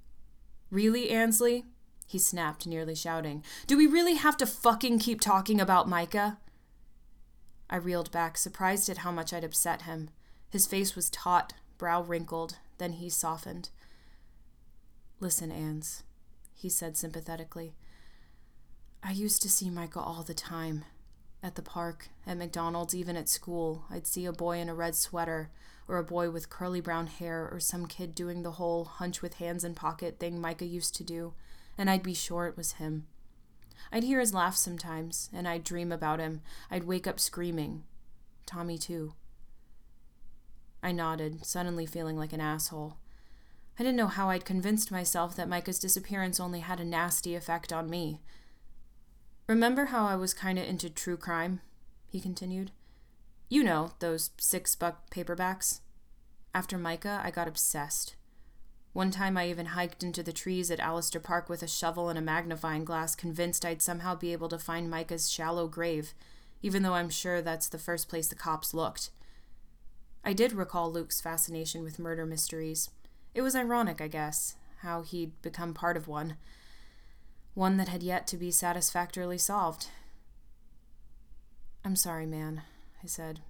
[SPEAKER 1] Really, Ansley? He snapped, nearly shouting. Do we really have to fucking keep talking about Micah? I reeled back, surprised at how much I'd upset him. His face was taut, brow wrinkled, then he softened. Listen, Ans, he said sympathetically. I used to see Micah all the time. At the park, at McDonald's, even at school, I'd see a boy in a red sweater, or a boy with curly brown hair, or some kid doing the whole hunch with hands in pocket thing Micah used to do, and I'd be sure it was him. I'd hear his laugh sometimes, and I'd dream about him. I'd wake up screaming. Tommy, too. I nodded, suddenly feeling like an asshole. I didn't know how I'd convinced myself that Micah's disappearance only had a nasty effect on me. Remember how I was kinda into true crime? He continued. You know, those six buck paperbacks. After Micah, I got obsessed. One time I even hiked into the trees at Allister Park with a shovel and a magnifying glass, convinced I'd somehow be able to find Micah's shallow grave, even though I'm sure that's the first place the cops looked. I did recall Luke's fascination with murder mysteries. It was ironic, I guess, how he'd become part of one one that had yet to be satisfactorily solved. I'm sorry, man, I said.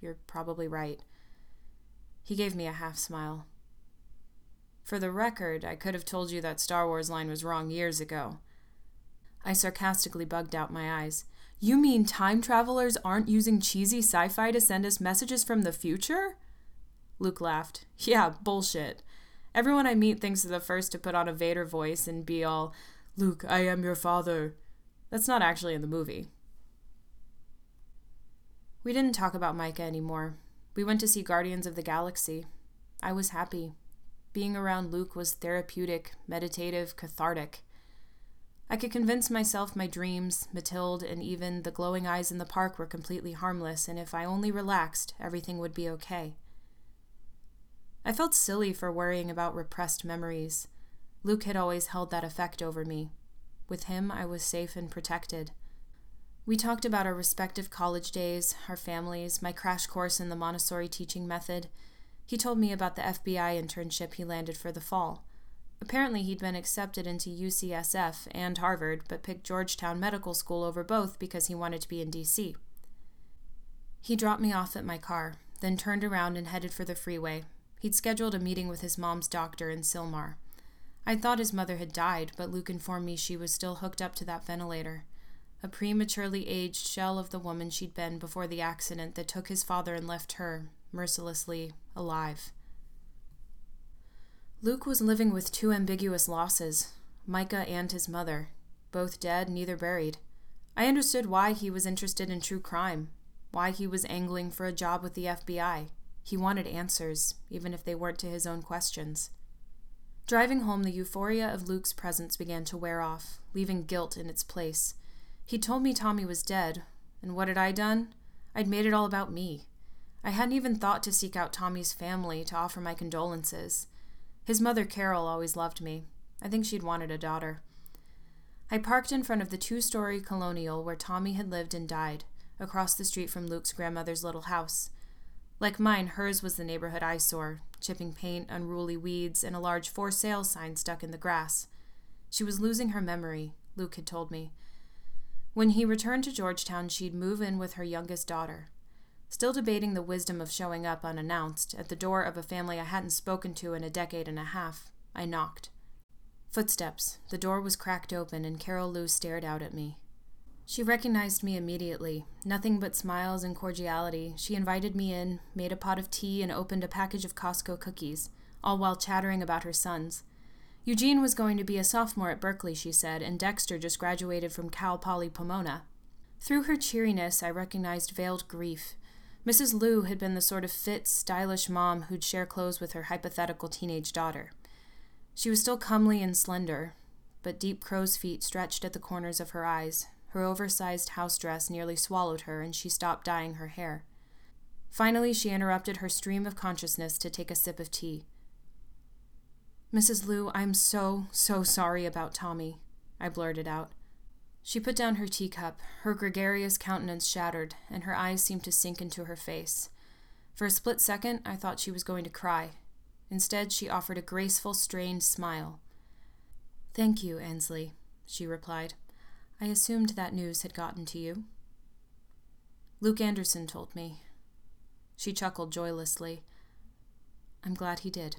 [SPEAKER 1] You're probably right. He gave me a half smile. For the record, I could have told you that Star Wars line was wrong years ago. I sarcastically bugged out my eyes. You mean time travelers aren't using cheesy sci fi to send us messages from the future? Luke laughed. Yeah, bullshit. Everyone I meet thinks they're the first to put on a Vader voice and be all, Luke, I am your father. That's not actually in the movie. We didn't talk about Micah anymore. We went to see Guardians of the Galaxy. I was happy. Being around Luke was therapeutic, meditative, cathartic. I could convince myself my dreams, Mathilde, and even the glowing eyes in the park were completely harmless, and if I only relaxed, everything would be okay. I felt silly for worrying about repressed memories. Luke had always held that effect over me. With him, I was safe and protected. We talked about our respective college days, our families, my crash course in the Montessori teaching method. He told me about the FBI internship he landed for the fall. Apparently, he'd been accepted into UCSF and Harvard, but picked Georgetown Medical School over both because he wanted to be in D.C. He dropped me off at my car, then turned around and headed for the freeway. He'd scheduled a meeting with his mom's doctor in Sylmar. I thought his mother had died, but Luke informed me she was still hooked up to that ventilator. A prematurely aged shell of the woman she'd been before the accident that took his father and left her, mercilessly, alive. Luke was living with two ambiguous losses Micah and his mother, both dead, neither buried. I understood why he was interested in true crime, why he was angling for a job with the FBI. He wanted answers, even if they weren't to his own questions. Driving home, the euphoria of Luke's presence began to wear off, leaving guilt in its place. He told me Tommy was dead, and what had I done? I'd made it all about me. I hadn't even thought to seek out Tommy's family to offer my condolences. His mother, Carol, always loved me. I think she'd wanted a daughter. I parked in front of the two story colonial where Tommy had lived and died, across the street from Luke's grandmother's little house. Like mine, hers was the neighborhood eyesore, chipping paint, unruly weeds, and a large for sale sign stuck in the grass. She was losing her memory, Luke had told me. When he returned to Georgetown, she'd move in with her youngest daughter. Still debating the wisdom of showing up unannounced at the door of a family I hadn't spoken to in a decade and a half, I knocked. Footsteps. The door was cracked open, and Carol Lou stared out at me. She recognized me immediately. Nothing but smiles and cordiality. She invited me in, made a pot of tea, and opened a package of Costco cookies, all while chattering about her sons. Eugene was going to be a sophomore at Berkeley, she said, and Dexter just graduated from Cal Poly Pomona. Through her cheeriness, I recognized veiled grief. Mrs. Lou had been the sort of fit, stylish mom who'd share clothes with her hypothetical teenage daughter. She was still comely and slender, but deep crow's feet stretched at the corners of her eyes. Her oversized house dress nearly swallowed her, and she stopped dyeing her hair. Finally, she interrupted her stream of consciousness to take a sip of tea. Mrs. Lou, I'm so, so sorry about Tommy, I blurted out. She put down her teacup, her gregarious countenance shattered, and her eyes seemed to sink into her face. For a split second, I thought she was going to cry. Instead, she offered a graceful, strained smile. Thank you, Ansley, she replied. I assumed that news had gotten to you. Luke Anderson told me. She chuckled joylessly. I'm glad he did.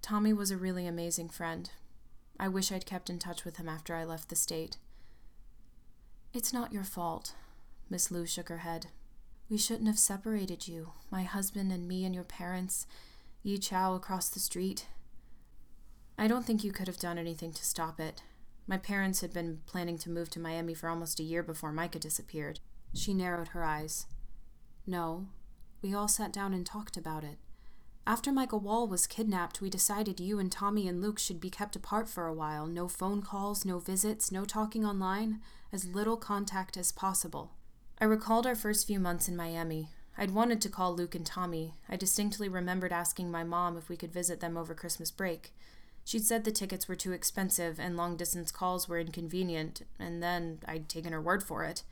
[SPEAKER 1] Tommy was a really amazing friend. I wish I'd kept in touch with him after I left the state. It's not your fault. Miss Lou shook her head. We shouldn't have separated you, my husband and me and your parents, Yi Chow across the street. I don't think you could have done anything to stop it. My parents had been planning to move to Miami for almost a year before Micah disappeared. She narrowed her eyes. No, we all sat down and talked about it. After Micah Wall was kidnapped, we decided you and Tommy and Luke should be kept apart for a while. No phone calls, no visits, no talking online, as little contact as possible. I recalled our first few months in Miami. I'd wanted to call Luke and Tommy. I distinctly remembered asking my mom if we could visit them over Christmas break. She'd said the tickets were too expensive and long distance calls were inconvenient, and then I'd taken her word for it.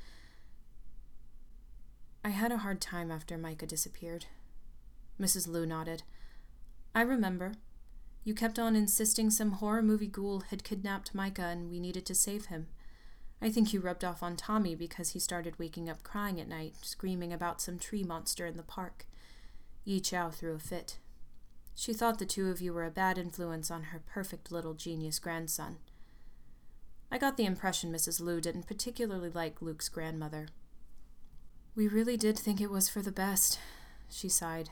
[SPEAKER 1] I had a hard time after Micah disappeared. Mrs. Lou nodded. I remember. You kept on insisting some horror movie ghoul had kidnapped Micah and we needed to save him. I think you rubbed off on Tommy because he started waking up crying at night, screaming about some tree monster in the park. Yi Chow threw a fit. She thought the two of you were a bad influence on her perfect little genius grandson. I got the impression Mrs. Lou didn't particularly like Luke's grandmother. We really did think it was for the best, she sighed.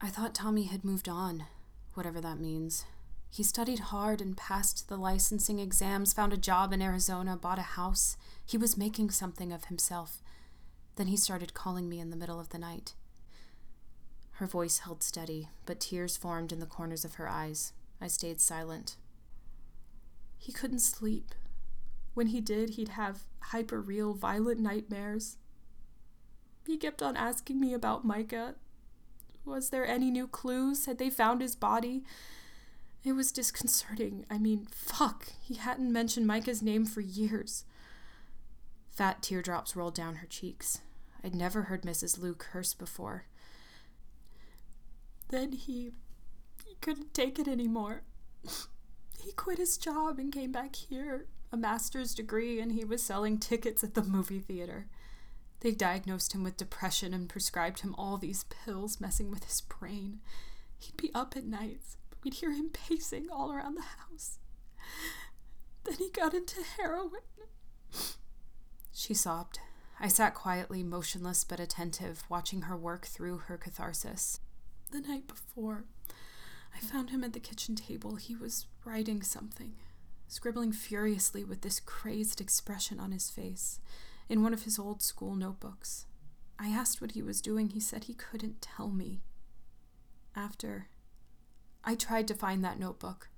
[SPEAKER 1] I thought Tommy had moved on, whatever that means. He studied hard and passed the licensing exams, found a job in Arizona, bought a house. He was making something of himself. Then he started calling me in the middle of the night. Her voice held steady, but tears formed in the corners of her eyes. I stayed silent. He couldn't sleep. When he did, he'd have hyperreal, violent nightmares. He kept on asking me about Micah, was there any new clues? Had they found his body? It was disconcerting. I mean, fuck, he hadn't mentioned Micah's name for years. Fat teardrops rolled down her cheeks. I'd never heard Mrs. Lou curse before. Then he. he couldn't take it anymore. he quit his job and came back here, a master's degree, and he was selling tickets at the movie theater. They diagnosed him with depression and prescribed him all these pills, messing with his brain. He'd be up at nights. We'd hear him pacing all around the house. Then he got into heroin. She sobbed. I sat quietly, motionless but attentive, watching her work through her catharsis. The night before, I found him at the kitchen table. He was writing something, scribbling furiously with this crazed expression on his face in one of his old school notebooks. I asked what he was doing. He said he couldn't tell me. After, I tried to find that notebook.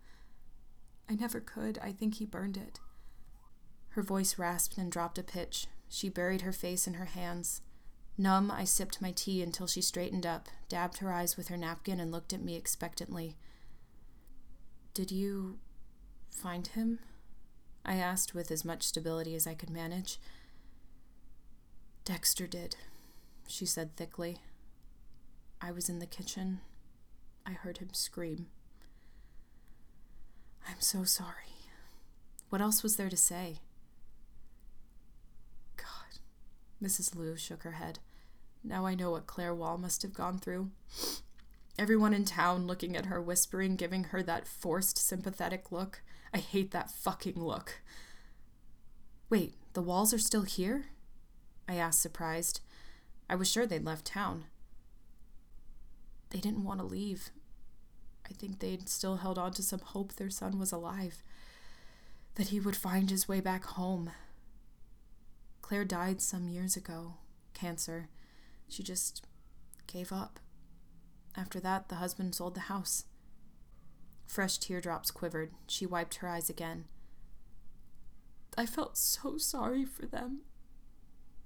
[SPEAKER 1] I never could. I think he burned it. Her voice rasped and dropped a pitch. She buried her face in her hands. Numb, I sipped my tea until she straightened up, dabbed her eyes with her napkin, and looked at me expectantly. Did you find him? I asked with as much stability as I could manage. Dexter did, she said thickly. I was in the kitchen. I heard him scream. I'm so sorry. What else was there to say? God. Mrs. Lou shook her head. Now I know what Claire Wall must have gone through. Everyone in town looking at her, whispering, giving her that forced, sympathetic look. I hate that fucking look. Wait, the walls are still here? I asked, surprised. I was sure they'd left town. They didn't want to leave. I think they'd still held on to some hope their son was alive, that he would find his way back home. Claire died some years ago, cancer. She just gave up. After that, the husband sold the house. Fresh teardrops quivered. She wiped her eyes again. I felt so sorry for them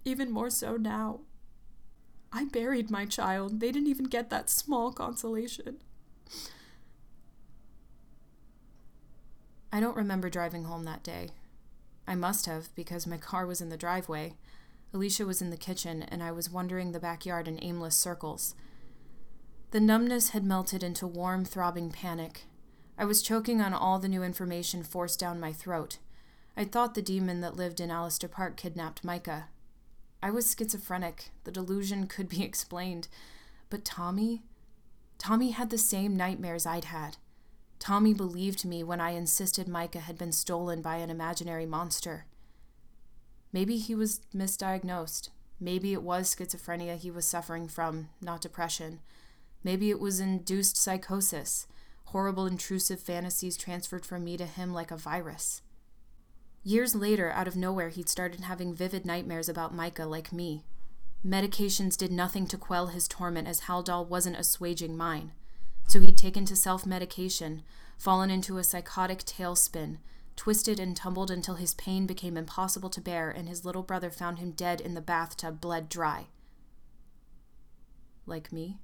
[SPEAKER 1] even more so now. I buried my child. They didn't even get that small consolation. I don't remember driving home that day. I must have, because my car was in the driveway. Alicia was in the kitchen, and I was wandering the backyard in aimless circles. The numbness had melted into warm, throbbing panic. I was choking on all the new information forced down my throat. I thought the demon that lived in Allister Park kidnapped Micah. I was schizophrenic. The delusion could be explained. But Tommy? Tommy had the same nightmares I'd had. Tommy believed me when I insisted Micah had been stolen by an imaginary monster. Maybe he was misdiagnosed. Maybe it was schizophrenia he was suffering from, not depression. Maybe it was induced psychosis, horrible intrusive fantasies transferred from me to him like a virus. Years later, out of nowhere, he'd started having vivid nightmares about Micah like me. Medications did nothing to quell his torment as Haldol wasn't assuaging mine. So he'd taken to self medication, fallen into a psychotic tailspin, twisted and tumbled until his pain became impossible to bear, and his little brother found him dead in the bathtub, bled dry. Like me?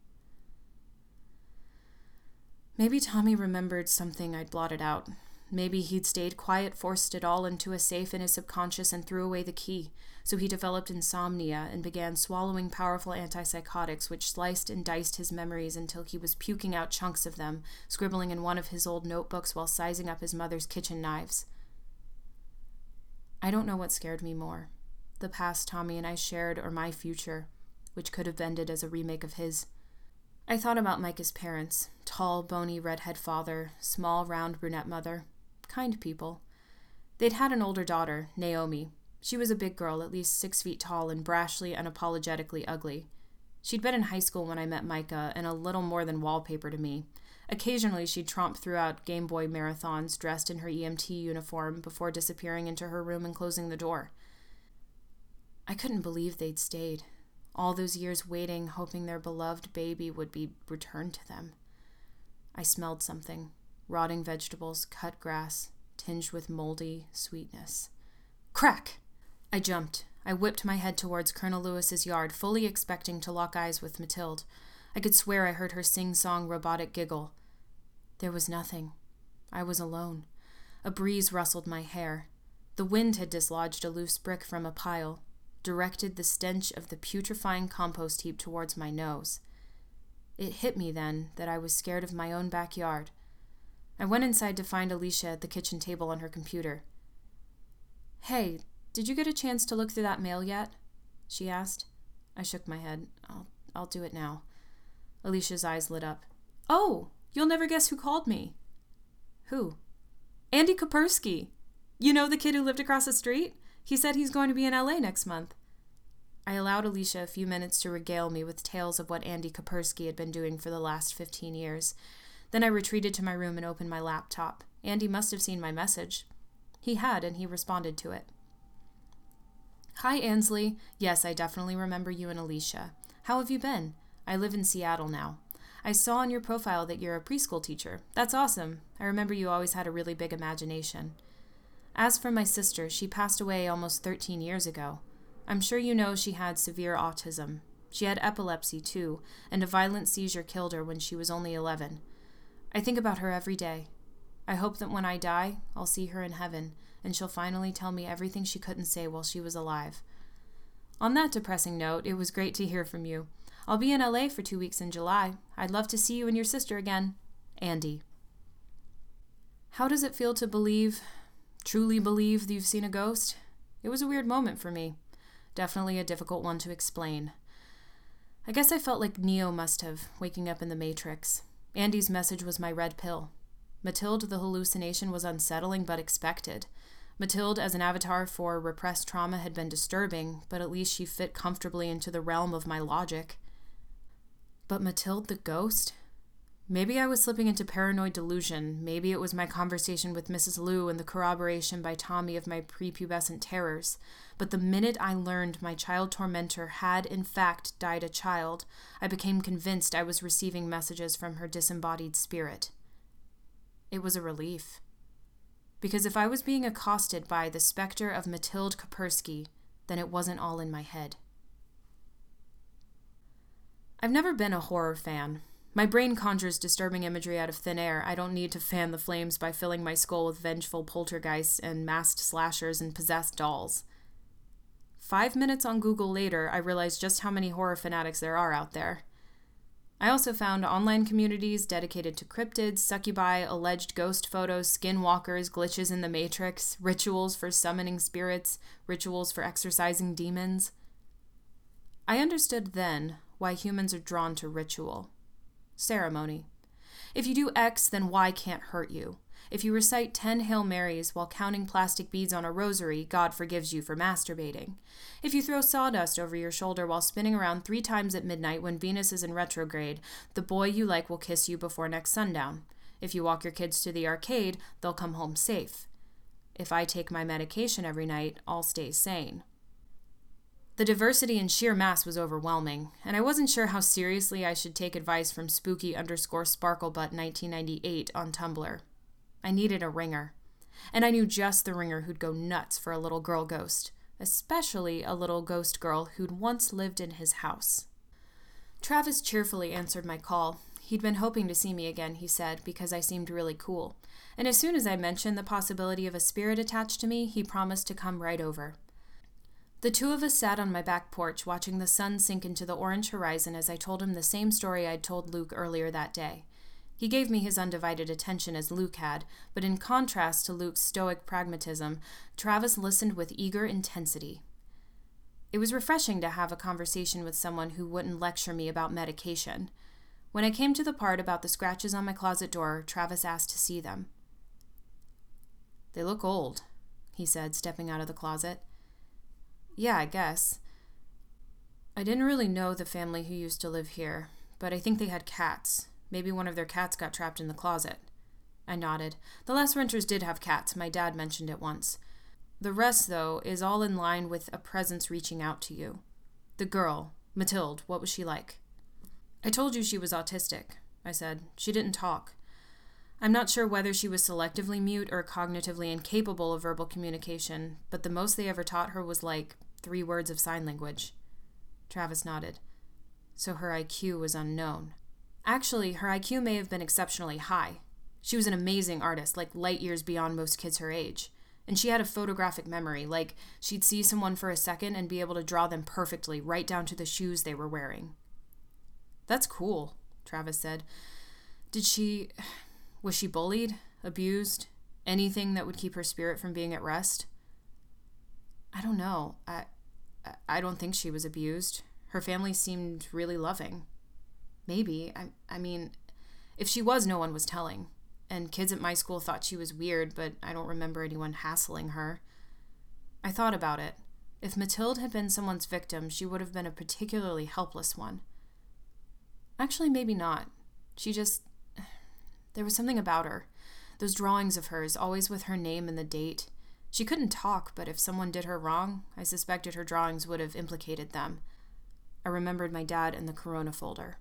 [SPEAKER 1] Maybe Tommy remembered something I'd blotted out. Maybe he'd stayed quiet, forced it all into a safe in his subconscious, and threw away the key. So he developed insomnia and began swallowing powerful antipsychotics, which sliced and diced his memories until he was puking out chunks of them, scribbling in one of his old notebooks while sizing up his mother's kitchen knives. I don't know what scared me more the past Tommy and I shared, or my future, which could have ended as a remake of his. I thought about Micah's parents tall, bony redhead father, small, round brunette mother. Kind people. They'd had an older daughter, Naomi. She was a big girl, at least six feet tall, and brashly, unapologetically ugly. She'd been in high school when I met Micah, and a little more than wallpaper to me. Occasionally, she'd tromp throughout Game Boy marathons dressed in her EMT uniform before disappearing into her room and closing the door. I couldn't believe they'd stayed. All those years waiting, hoping their beloved baby would be returned to them. I smelled something rotting vegetables, cut grass, tinged with moldy sweetness. Crack! I jumped. I whipped my head towards Colonel Lewis's yard, fully expecting to lock eyes with Mathilde. I could swear I heard her sing song robotic giggle. There was nothing. I was alone. A breeze rustled my hair. The wind had dislodged a loose brick from a pile, directed the stench of the putrefying compost heap towards my nose. It hit me then that I was scared of my own backyard. I went inside to find Alicia at the kitchen table on her computer. Hey, did you get a chance to look through that mail yet? she asked. I shook my head. I'll I'll do it now. Alicia's eyes lit up. Oh, you'll never guess who called me. Who? Andy Kapersky. You know the kid who lived across the street? He said he's going to be in LA next month. I allowed Alicia a few minutes to regale me with tales of what Andy Kapersky had been doing for the last 15 years. Then I retreated to my room and opened my laptop. Andy must have seen my message. He had, and he responded to it. Hi, Ansley. Yes, I definitely remember you and Alicia. How have you been? I live in Seattle now. I saw on your profile that you're a preschool teacher. That's awesome. I remember you always had a really big imagination. As for my sister, she passed away almost 13 years ago. I'm sure you know she had severe autism. She had epilepsy, too, and a violent seizure killed her when she was only 11. I think about her every day. I hope that when I die, I'll see her in heaven, and she'll finally tell me everything she couldn't say while she was alive. On that depressing note, it was great to hear from you. I'll be in LA for two weeks in July. I'd love to see you and your sister again. Andy. How does it feel to believe, truly believe, that you've seen a ghost? It was a weird moment for me. Definitely a difficult one to explain. I guess I felt like Neo must have, waking up in the Matrix. Andy's message was my red pill. Mathilde, the hallucination, was unsettling but expected. Mathilde, as an avatar for repressed trauma, had been disturbing, but at least she fit comfortably into the realm of my logic. But Mathilde the ghost? Maybe I was slipping into paranoid delusion. Maybe it was my conversation with Mrs. Lou and the corroboration by Tommy of my prepubescent terrors. But the minute I learned my child tormentor had, in fact, died a child, I became convinced I was receiving messages from her disembodied spirit. It was a relief. Because if I was being accosted by the specter of Mathilde Kapersky, then it wasn't all in my head. I've never been a horror fan. My brain conjures disturbing imagery out of thin air. I don't need to fan the flames by filling my skull with vengeful poltergeists and masked slashers and possessed dolls. Five minutes on Google later, I realized just how many horror fanatics there are out there. I also found online communities dedicated to cryptids, succubi, alleged ghost photos, skinwalkers, glitches in the matrix, rituals for summoning spirits, rituals for exorcising demons. I understood then why humans are drawn to ritual ceremony. If you do X, then Y can't hurt you. If you recite 10 Hail Marys while counting plastic beads on a rosary, God forgives you for masturbating. If you throw sawdust over your shoulder while spinning around three times at midnight when Venus is in retrograde, the boy you like will kiss you before next sundown. If you walk your kids to the arcade, they'll come home safe. If I take my medication every night, I'll stay sane. The diversity in sheer mass was overwhelming, and I wasn't sure how seriously I should take advice from spooky underscore sparklebutt 1998 on Tumblr. I needed a ringer. And I knew just the ringer who'd go nuts for a little girl ghost, especially a little ghost girl who'd once lived in his house. Travis cheerfully answered my call. He'd been hoping to see me again, he said, because I seemed really cool. And as soon as I mentioned the possibility of a spirit attached to me, he promised to come right over. The two of us sat on my back porch watching the sun sink into the orange horizon as I told him the same story I'd told Luke earlier that day. He gave me his undivided attention as Luke had, but in contrast to Luke's stoic pragmatism, Travis listened with eager intensity. It was refreshing to have a conversation with someone who wouldn't lecture me about medication. When I came to the part about the scratches on my closet door, Travis asked to see them. They look old, he said, stepping out of the closet. Yeah, I guess. I didn't really know the family who used to live here, but I think they had cats. Maybe one of their cats got trapped in the closet. I nodded. The last renters did have cats. My dad mentioned it once. The rest, though, is all in line with a presence reaching out to you. The girl, Mathilde, what was she like? I told you she was autistic, I said. She didn't talk. I'm not sure whether she was selectively mute or cognitively incapable of verbal communication, but the most they ever taught her was like three words of sign language. Travis nodded. So her IQ was unknown. Actually, her IQ may have been exceptionally high. She was an amazing artist, like light years beyond most kids her age. And she had a photographic memory, like she'd see someone for a second and be able to draw them perfectly, right down to the shoes they were wearing. That's cool, Travis said. Did she. was she bullied? Abused? Anything that would keep her spirit from being at rest? I don't know. I. I don't think she was abused. Her family seemed really loving. Maybe. I, I mean, if she was, no one was telling. And kids at my school thought she was weird, but I don't remember anyone hassling her. I thought about it. If Mathilde had been someone's victim, she would have been a particularly helpless one. Actually, maybe not. She just. There was something about her. Those drawings of hers, always with her name and the date. She couldn't talk, but if someone did her wrong, I suspected her drawings would have implicated them. I remembered my dad in the Corona folder.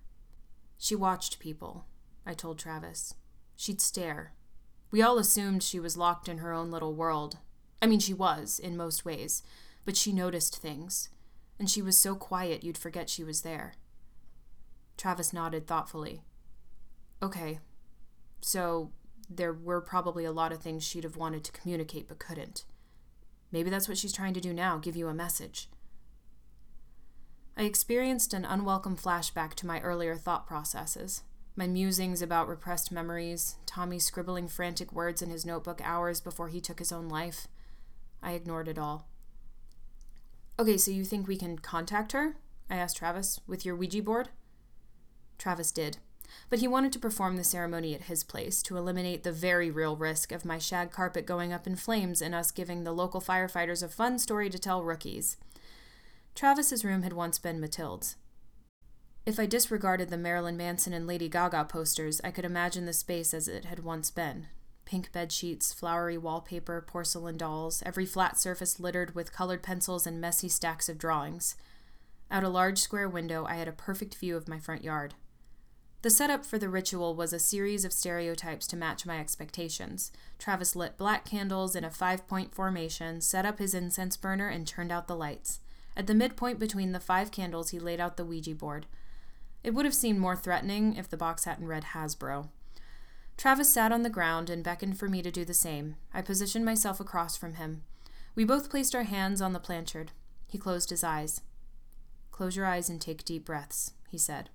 [SPEAKER 1] She watched people, I told Travis. She'd stare. We all assumed she was locked in her own little world. I mean, she was, in most ways, but she noticed things. And she was so quiet you'd forget she was there. Travis nodded thoughtfully. Okay. So, there were probably a lot of things she'd have wanted to communicate but couldn't. Maybe that's what she's trying to do now give you a message. I experienced an unwelcome flashback to my earlier thought processes. My musings about repressed memories, Tommy scribbling frantic words in his notebook hours before he took his own life. I ignored it all. Okay, so you think we can contact her? I asked Travis, with your Ouija board? Travis did, but he wanted to perform the ceremony at his place to eliminate the very real risk of my shag carpet going up in flames and us giving the local firefighters a fun story to tell rookies. Travis's room had once been Mathilde's. If I disregarded the Marilyn Manson and Lady Gaga posters, I could imagine the space as it had once been. Pink bed sheets, flowery wallpaper, porcelain dolls, every flat surface littered with colored pencils and messy stacks of drawings. Out a large square window, I had a perfect view of my front yard. The setup for the ritual was a series of stereotypes to match my expectations. Travis lit black candles in a five point formation, set up his incense burner, and turned out the lights. At the midpoint between the five candles, he laid out the Ouija board. It would have seemed more threatening if the box hadn't read Hasbro. Travis sat on the ground and beckoned for me to do the same. I positioned myself across from him. We both placed our hands on the planchard. He closed his eyes. Close your eyes and take deep breaths, he said.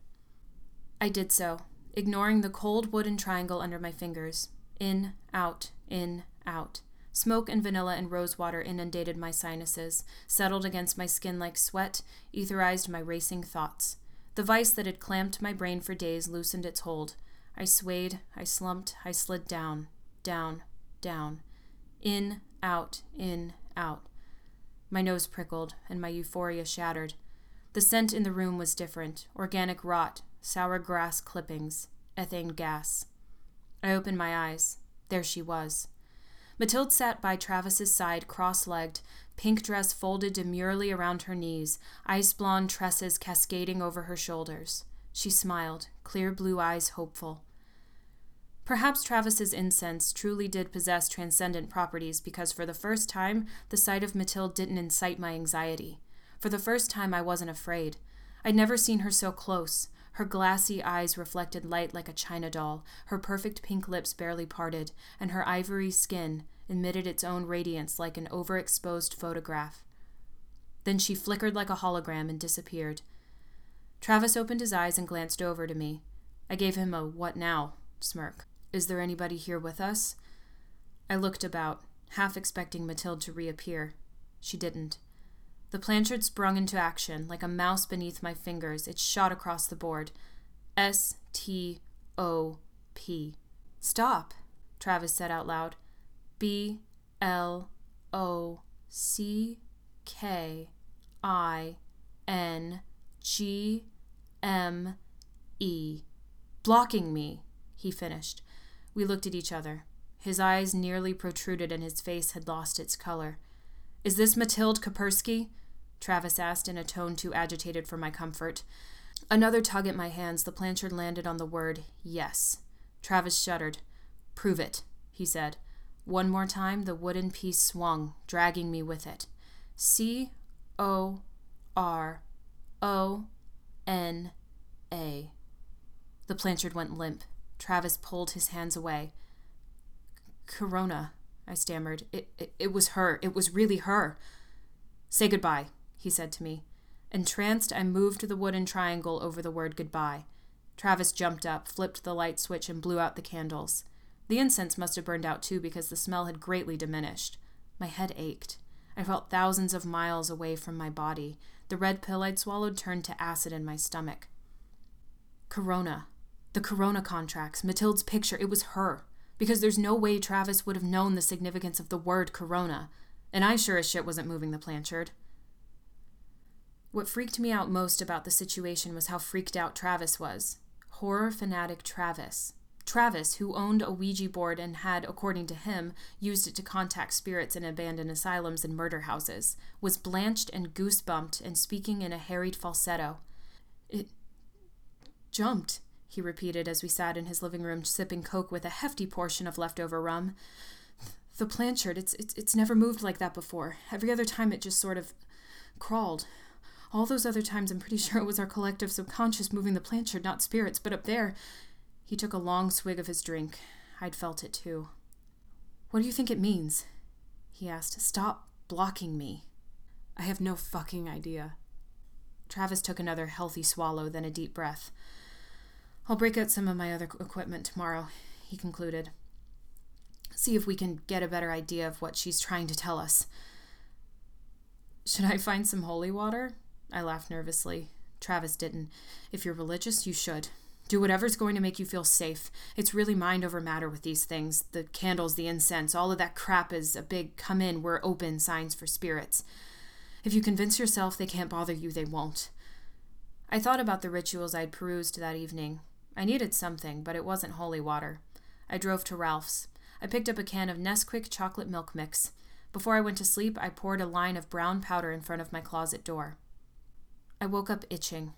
[SPEAKER 1] I did so, ignoring the cold wooden triangle under my fingers. In, out, in, out. Smoke and vanilla and rose water inundated my sinuses, settled against my skin like sweat, etherized my racing thoughts. The vice that had clamped my brain for days loosened its hold. I swayed, I slumped, I slid down, down, down. In, out, in, out. My nose prickled, and my euphoria shattered. The scent in the room was different organic rot, sour grass clippings, ethane gas. I opened my eyes. There she was. Mathilde sat by Travis's side, cross legged, pink dress folded demurely around her knees, ice blonde tresses cascading over her shoulders. She smiled, clear blue eyes hopeful. Perhaps Travis's incense truly did possess transcendent properties because for the first time, the sight of Mathilde didn't incite my anxiety. For the first time, I wasn't afraid. I'd never seen her so close. Her glassy eyes reflected light like a china doll, her perfect pink lips barely parted, and her ivory skin emitted its own radiance like an overexposed photograph. Then she flickered like a hologram and disappeared. Travis opened his eyes and glanced over to me. I gave him a what now smirk. Is there anybody here with us? I looked about, half expecting Mathilde to reappear. She didn't. The planchard sprung into action, like a mouse beneath my fingers. It shot across the board. S T O P. Stop, Travis said out loud. B L O C K I N G M E. Blocking me, he finished. We looked at each other. His eyes nearly protruded and his face had lost its color. Is this Mathilde Kapersky? Travis asked in a tone too agitated for my comfort. Another tug at my hands, the planchard landed on the word yes. Travis shuddered. Prove it, he said. One more time, the wooden piece swung, dragging me with it. C O R O N A. The planchard went limp. Travis pulled his hands away. Corona, I stammered. It, it, it was her. It was really her. Say goodbye, he said to me. Entranced, I moved the wooden triangle over the word goodbye. Travis jumped up, flipped the light switch, and blew out the candles. The incense must have burned out too because the smell had greatly diminished. My head ached. I felt thousands of miles away from my body. The red pill I'd swallowed turned to acid in my stomach. Corona, the Corona contracts, Mathilde's picture, it was her. Because there's no way Travis would have known the significance of the word Corona. And I sure as shit wasn't moving the planchard. What freaked me out most about the situation was how freaked out Travis was. Horror fanatic Travis. Travis, who owned a Ouija board and had, according to him, used it to contact spirits in abandoned asylums and murder houses, was blanched and goosebumped and speaking in a harried falsetto. It jumped he repeated as we sat in his living room sipping coke with a hefty portion of leftover rum. The planchard, it's, it's, it's never moved like that before. Every other time it just sort of crawled. All those other times, I'm pretty sure it was our collective subconscious moving the planchard, not spirits, but up there. He took a long swig of his drink. I'd felt it too. What do you think it means? He asked. Stop blocking me. I have no fucking idea. Travis took another healthy swallow, then a deep breath. I'll break out some of my other equipment tomorrow, he concluded. See if we can get a better idea of what she's trying to tell us. Should I find some holy water? I laughed nervously. Travis didn't. If you're religious, you should. Do whatever's going to make you feel safe. It's really mind over matter with these things. The candles, the incense, all of that crap is a big come in, we're open signs for spirits. If you convince yourself they can't bother you, they won't. I thought about the rituals I'd perused that evening. I needed something, but it wasn't holy water. I drove to Ralph's. I picked up a can of Nesquik chocolate milk mix. Before I went to sleep, I poured a line of brown powder in front of my closet door. I woke up itching.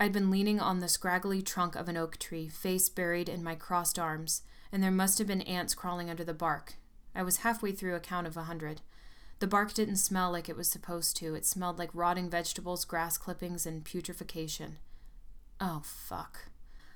[SPEAKER 1] I'd been leaning on the scraggly trunk of an oak tree, face buried in my crossed arms, and there must have been ants crawling under the bark. I was halfway through a count of a hundred. The bark didn't smell like it was supposed to. It smelled like rotting vegetables, grass clippings, and putrefaction. Oh, fuck.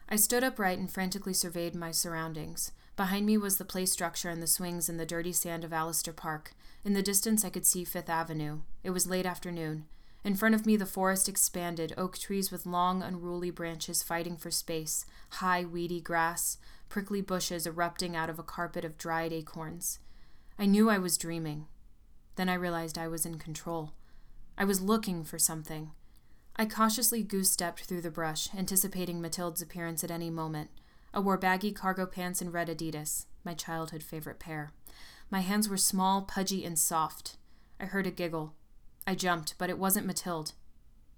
[SPEAKER 1] I stood upright and frantically surveyed my surroundings. Behind me was the play structure and the swings and the dirty sand of Allister Park. In the distance, I could see Fifth Avenue. It was late afternoon. In front of me, the forest expanded, oak trees with long, unruly branches fighting for space, high, weedy grass, prickly bushes erupting out of a carpet of dried acorns. I knew I was dreaming. Then I realized I was in control. I was looking for something. I cautiously goose stepped through the brush, anticipating Mathilde's appearance at any moment. I wore baggy cargo pants and red Adidas, my childhood favorite pair. My hands were small, pudgy, and soft. I heard a giggle. I jumped, but it wasn't Mathilde.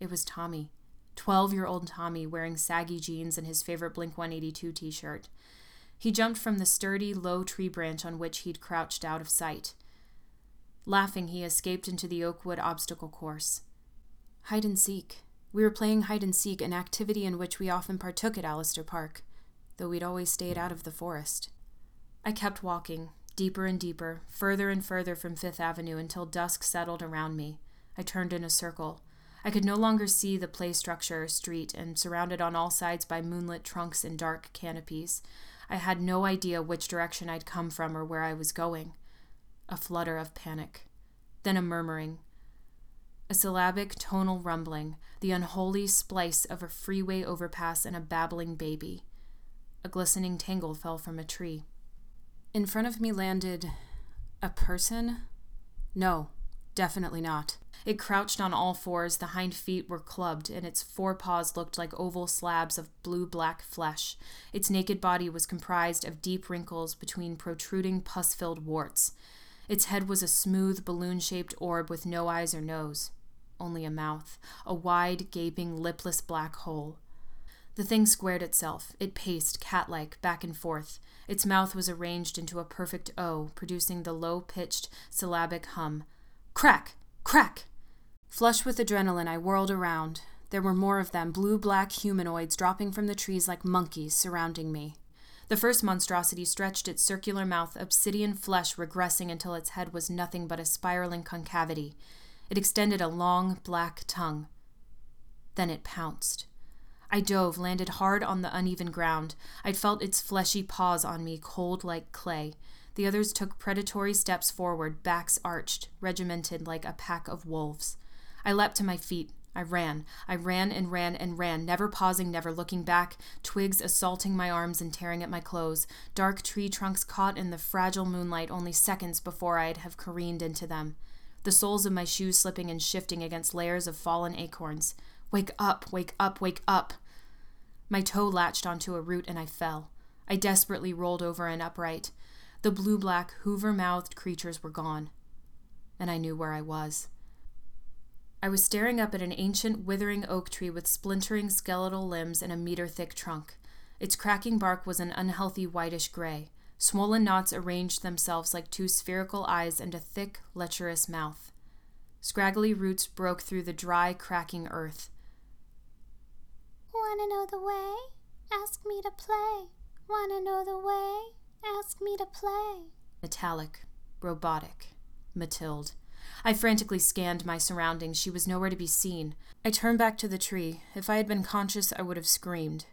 [SPEAKER 1] It was Tommy. 12 year old Tommy wearing saggy jeans and his favorite Blink 182 t shirt. He jumped from the sturdy, low tree branch on which he'd crouched out of sight. Laughing, he escaped into the oakwood obstacle course. Hide and seek. We were playing hide and seek, an activity in which we often partook at Allister Park, though we'd always stayed out of the forest. I kept walking, deeper and deeper, further and further from Fifth Avenue until dusk settled around me. I turned in a circle. I could no longer see the play structure or street, and surrounded on all sides by moonlit trunks and dark canopies. I had no idea which direction I'd come from or where I was going. A flutter of panic. Then a murmuring. A syllabic tonal rumbling, the unholy splice of a freeway overpass and a babbling baby. A glistening tangle fell from a tree. In front of me landed a person? No, definitely not. It crouched on all fours, the hind feet were clubbed, and its forepaws looked like oval slabs of blue black flesh. Its naked body was comprised of deep wrinkles between protruding pus filled warts. Its head was a smooth, balloon shaped orb with no eyes or nose, only a mouth, a wide, gaping, lipless black hole. The thing squared itself. It paced, cat like, back and forth. Its mouth was arranged into a perfect O, producing the low pitched, syllabic hum. Crack! Crack! Flush with adrenaline, I whirled around. There were more of them, blue black humanoids dropping from the trees like monkeys surrounding me. The first monstrosity stretched its circular mouth, obsidian flesh regressing until its head was nothing but a spiraling concavity. It extended a long, black tongue. Then it pounced. I dove, landed hard on the uneven ground. I'd felt its fleshy paws on me, cold like clay. The others took predatory steps forward, backs arched, regimented like a pack of wolves. I leapt to my feet. I ran. I ran and ran and ran, never pausing, never looking back, twigs assaulting my arms and tearing at my clothes, dark tree trunks caught in the fragile moonlight only seconds before I'd have careened into them, the soles of my shoes slipping and shifting against layers of fallen acorns. Wake up, wake up, wake up! My toe latched onto a root and I fell. I desperately rolled over and upright. The blue black, hoover mouthed creatures were gone. And I knew where I was. I was staring up at an ancient, withering oak tree with splintering skeletal limbs and a meter thick trunk. Its cracking bark was an unhealthy whitish gray. Swollen knots arranged themselves like two spherical eyes and a thick, lecherous mouth. Scraggly roots broke through the dry, cracking earth.
[SPEAKER 2] Wanna know the way? Ask me to play. Wanna know the way? Ask me to play.
[SPEAKER 1] Metallic, robotic, Mathilde. I frantically scanned my surroundings. She was nowhere to be seen. I turned back to the tree. If I had been conscious, I would have screamed.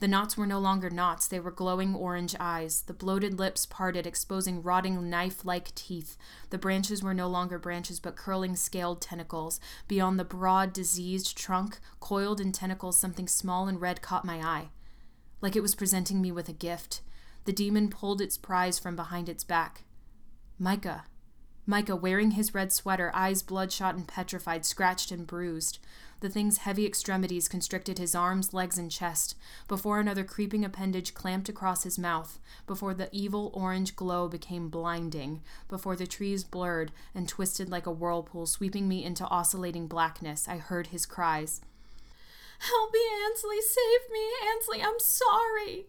[SPEAKER 1] The knots were no longer knots, they were glowing orange eyes. The bloated lips parted, exposing rotting knife like teeth. The branches were no longer branches, but curling scaled tentacles. Beyond the broad, diseased trunk, coiled in tentacles, something small and red caught my eye. Like it was presenting me with a gift. The demon pulled its prize from behind its back. Micah. Micah, wearing his red sweater, eyes bloodshot and petrified, scratched and bruised. The thing's heavy extremities constricted his arms, legs, and chest, before another creeping appendage clamped across his mouth, before the evil orange glow became blinding, before the trees blurred and twisted like a whirlpool, sweeping me into oscillating blackness. I heard his cries.
[SPEAKER 3] Help me, Ansley! Save me, Ansley! I'm sorry!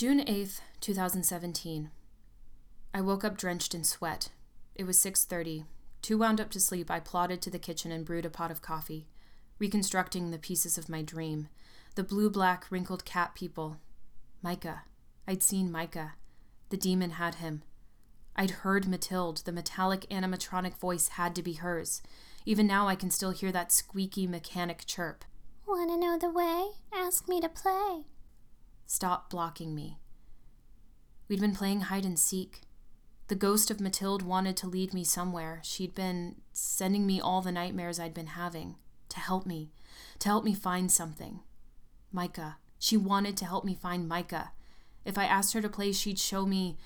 [SPEAKER 1] June 8th, 2017. I woke up drenched in sweat. It was 6:30. Too wound up to sleep, I plodded to the kitchen and brewed a pot of coffee, reconstructing the pieces of my dream. The blue-black wrinkled cat people. Micah. I'd seen Micah. The demon had him. I'd heard Mathilde. The metallic animatronic voice had to be hers. Even now I can still hear that squeaky mechanic chirp.
[SPEAKER 2] Wanna know the way? Ask me to play.
[SPEAKER 1] Stop blocking me. We'd been playing hide and seek. The ghost of Mathilde wanted to lead me somewhere. She'd been sending me all the nightmares I'd been having to help me, to help me find something. Micah. She wanted to help me find Micah. If I asked her to play, she'd show me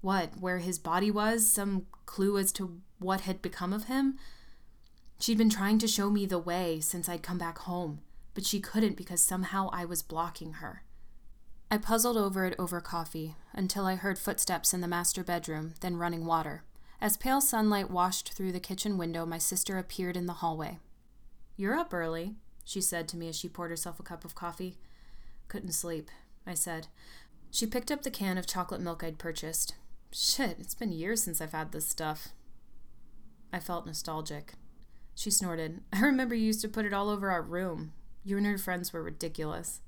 [SPEAKER 1] what, where his body was, some clue as to what had become of him. She'd been trying to show me the way since I'd come back home, but she couldn't because somehow I was blocking her. I puzzled over it over coffee until I heard footsteps in the master bedroom, then running water. As pale sunlight washed through the kitchen window, my sister appeared in the hallway. You're up early, she said to me as she poured herself a cup of coffee. Couldn't sleep, I said. She picked up the can of chocolate milk I'd purchased. Shit, it's been years since I've had this stuff. I felt nostalgic. She snorted. I remember you used to put it all over our room. You and your friends were ridiculous.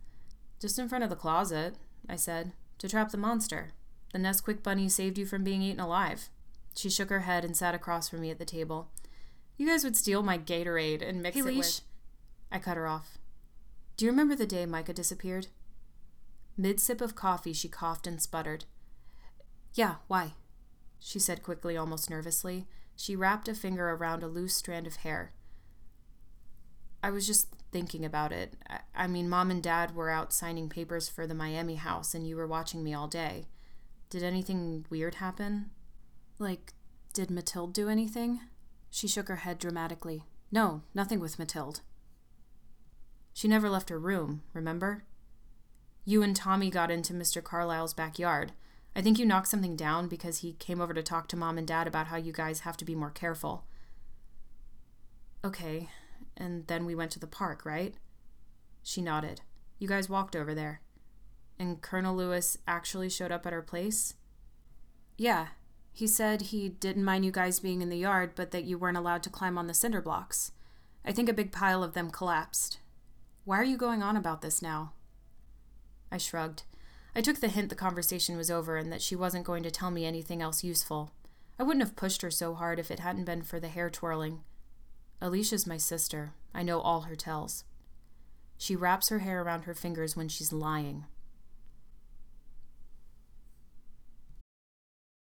[SPEAKER 1] Just in front of the closet, I said, to trap the monster. The Nesquik bunny saved you from being eaten alive. She shook her head and sat across from me at the table. You guys would steal my Gatorade and mix
[SPEAKER 3] hey,
[SPEAKER 1] it
[SPEAKER 3] Leash.
[SPEAKER 1] with. I cut her off. Do you remember the day Micah disappeared? Mid sip of coffee, she coughed and sputtered. Yeah, why? She said quickly, almost nervously. She wrapped a finger around a loose strand of hair. I was just thinking about it. I, mean, mom and dad were out signing papers for the Miami house, and you were watching me all day. Did anything weird happen? Like, did Mathilde do anything? She shook her head dramatically. No, nothing with Mathilde. She never left her room, remember? You and Tommy got into Mr. Carlyle's backyard. I think you knocked something down because he came over to talk to mom and dad about how you guys have to be more careful. Okay, and then we went to the park, right? She nodded. You guys walked over there. And Colonel Lewis actually showed up at our place? Yeah. He said he didn't mind you guys being in the yard, but that you weren't allowed to climb on the cinder blocks. I think a big pile of them collapsed. Why are you going on about this now? I shrugged. I took the hint the conversation was over and that she wasn't going to tell me anything else useful. I wouldn't have pushed her so hard if it hadn't been for the hair twirling. Alicia's my sister. I know all her tells. She wraps her hair around her fingers when she's lying,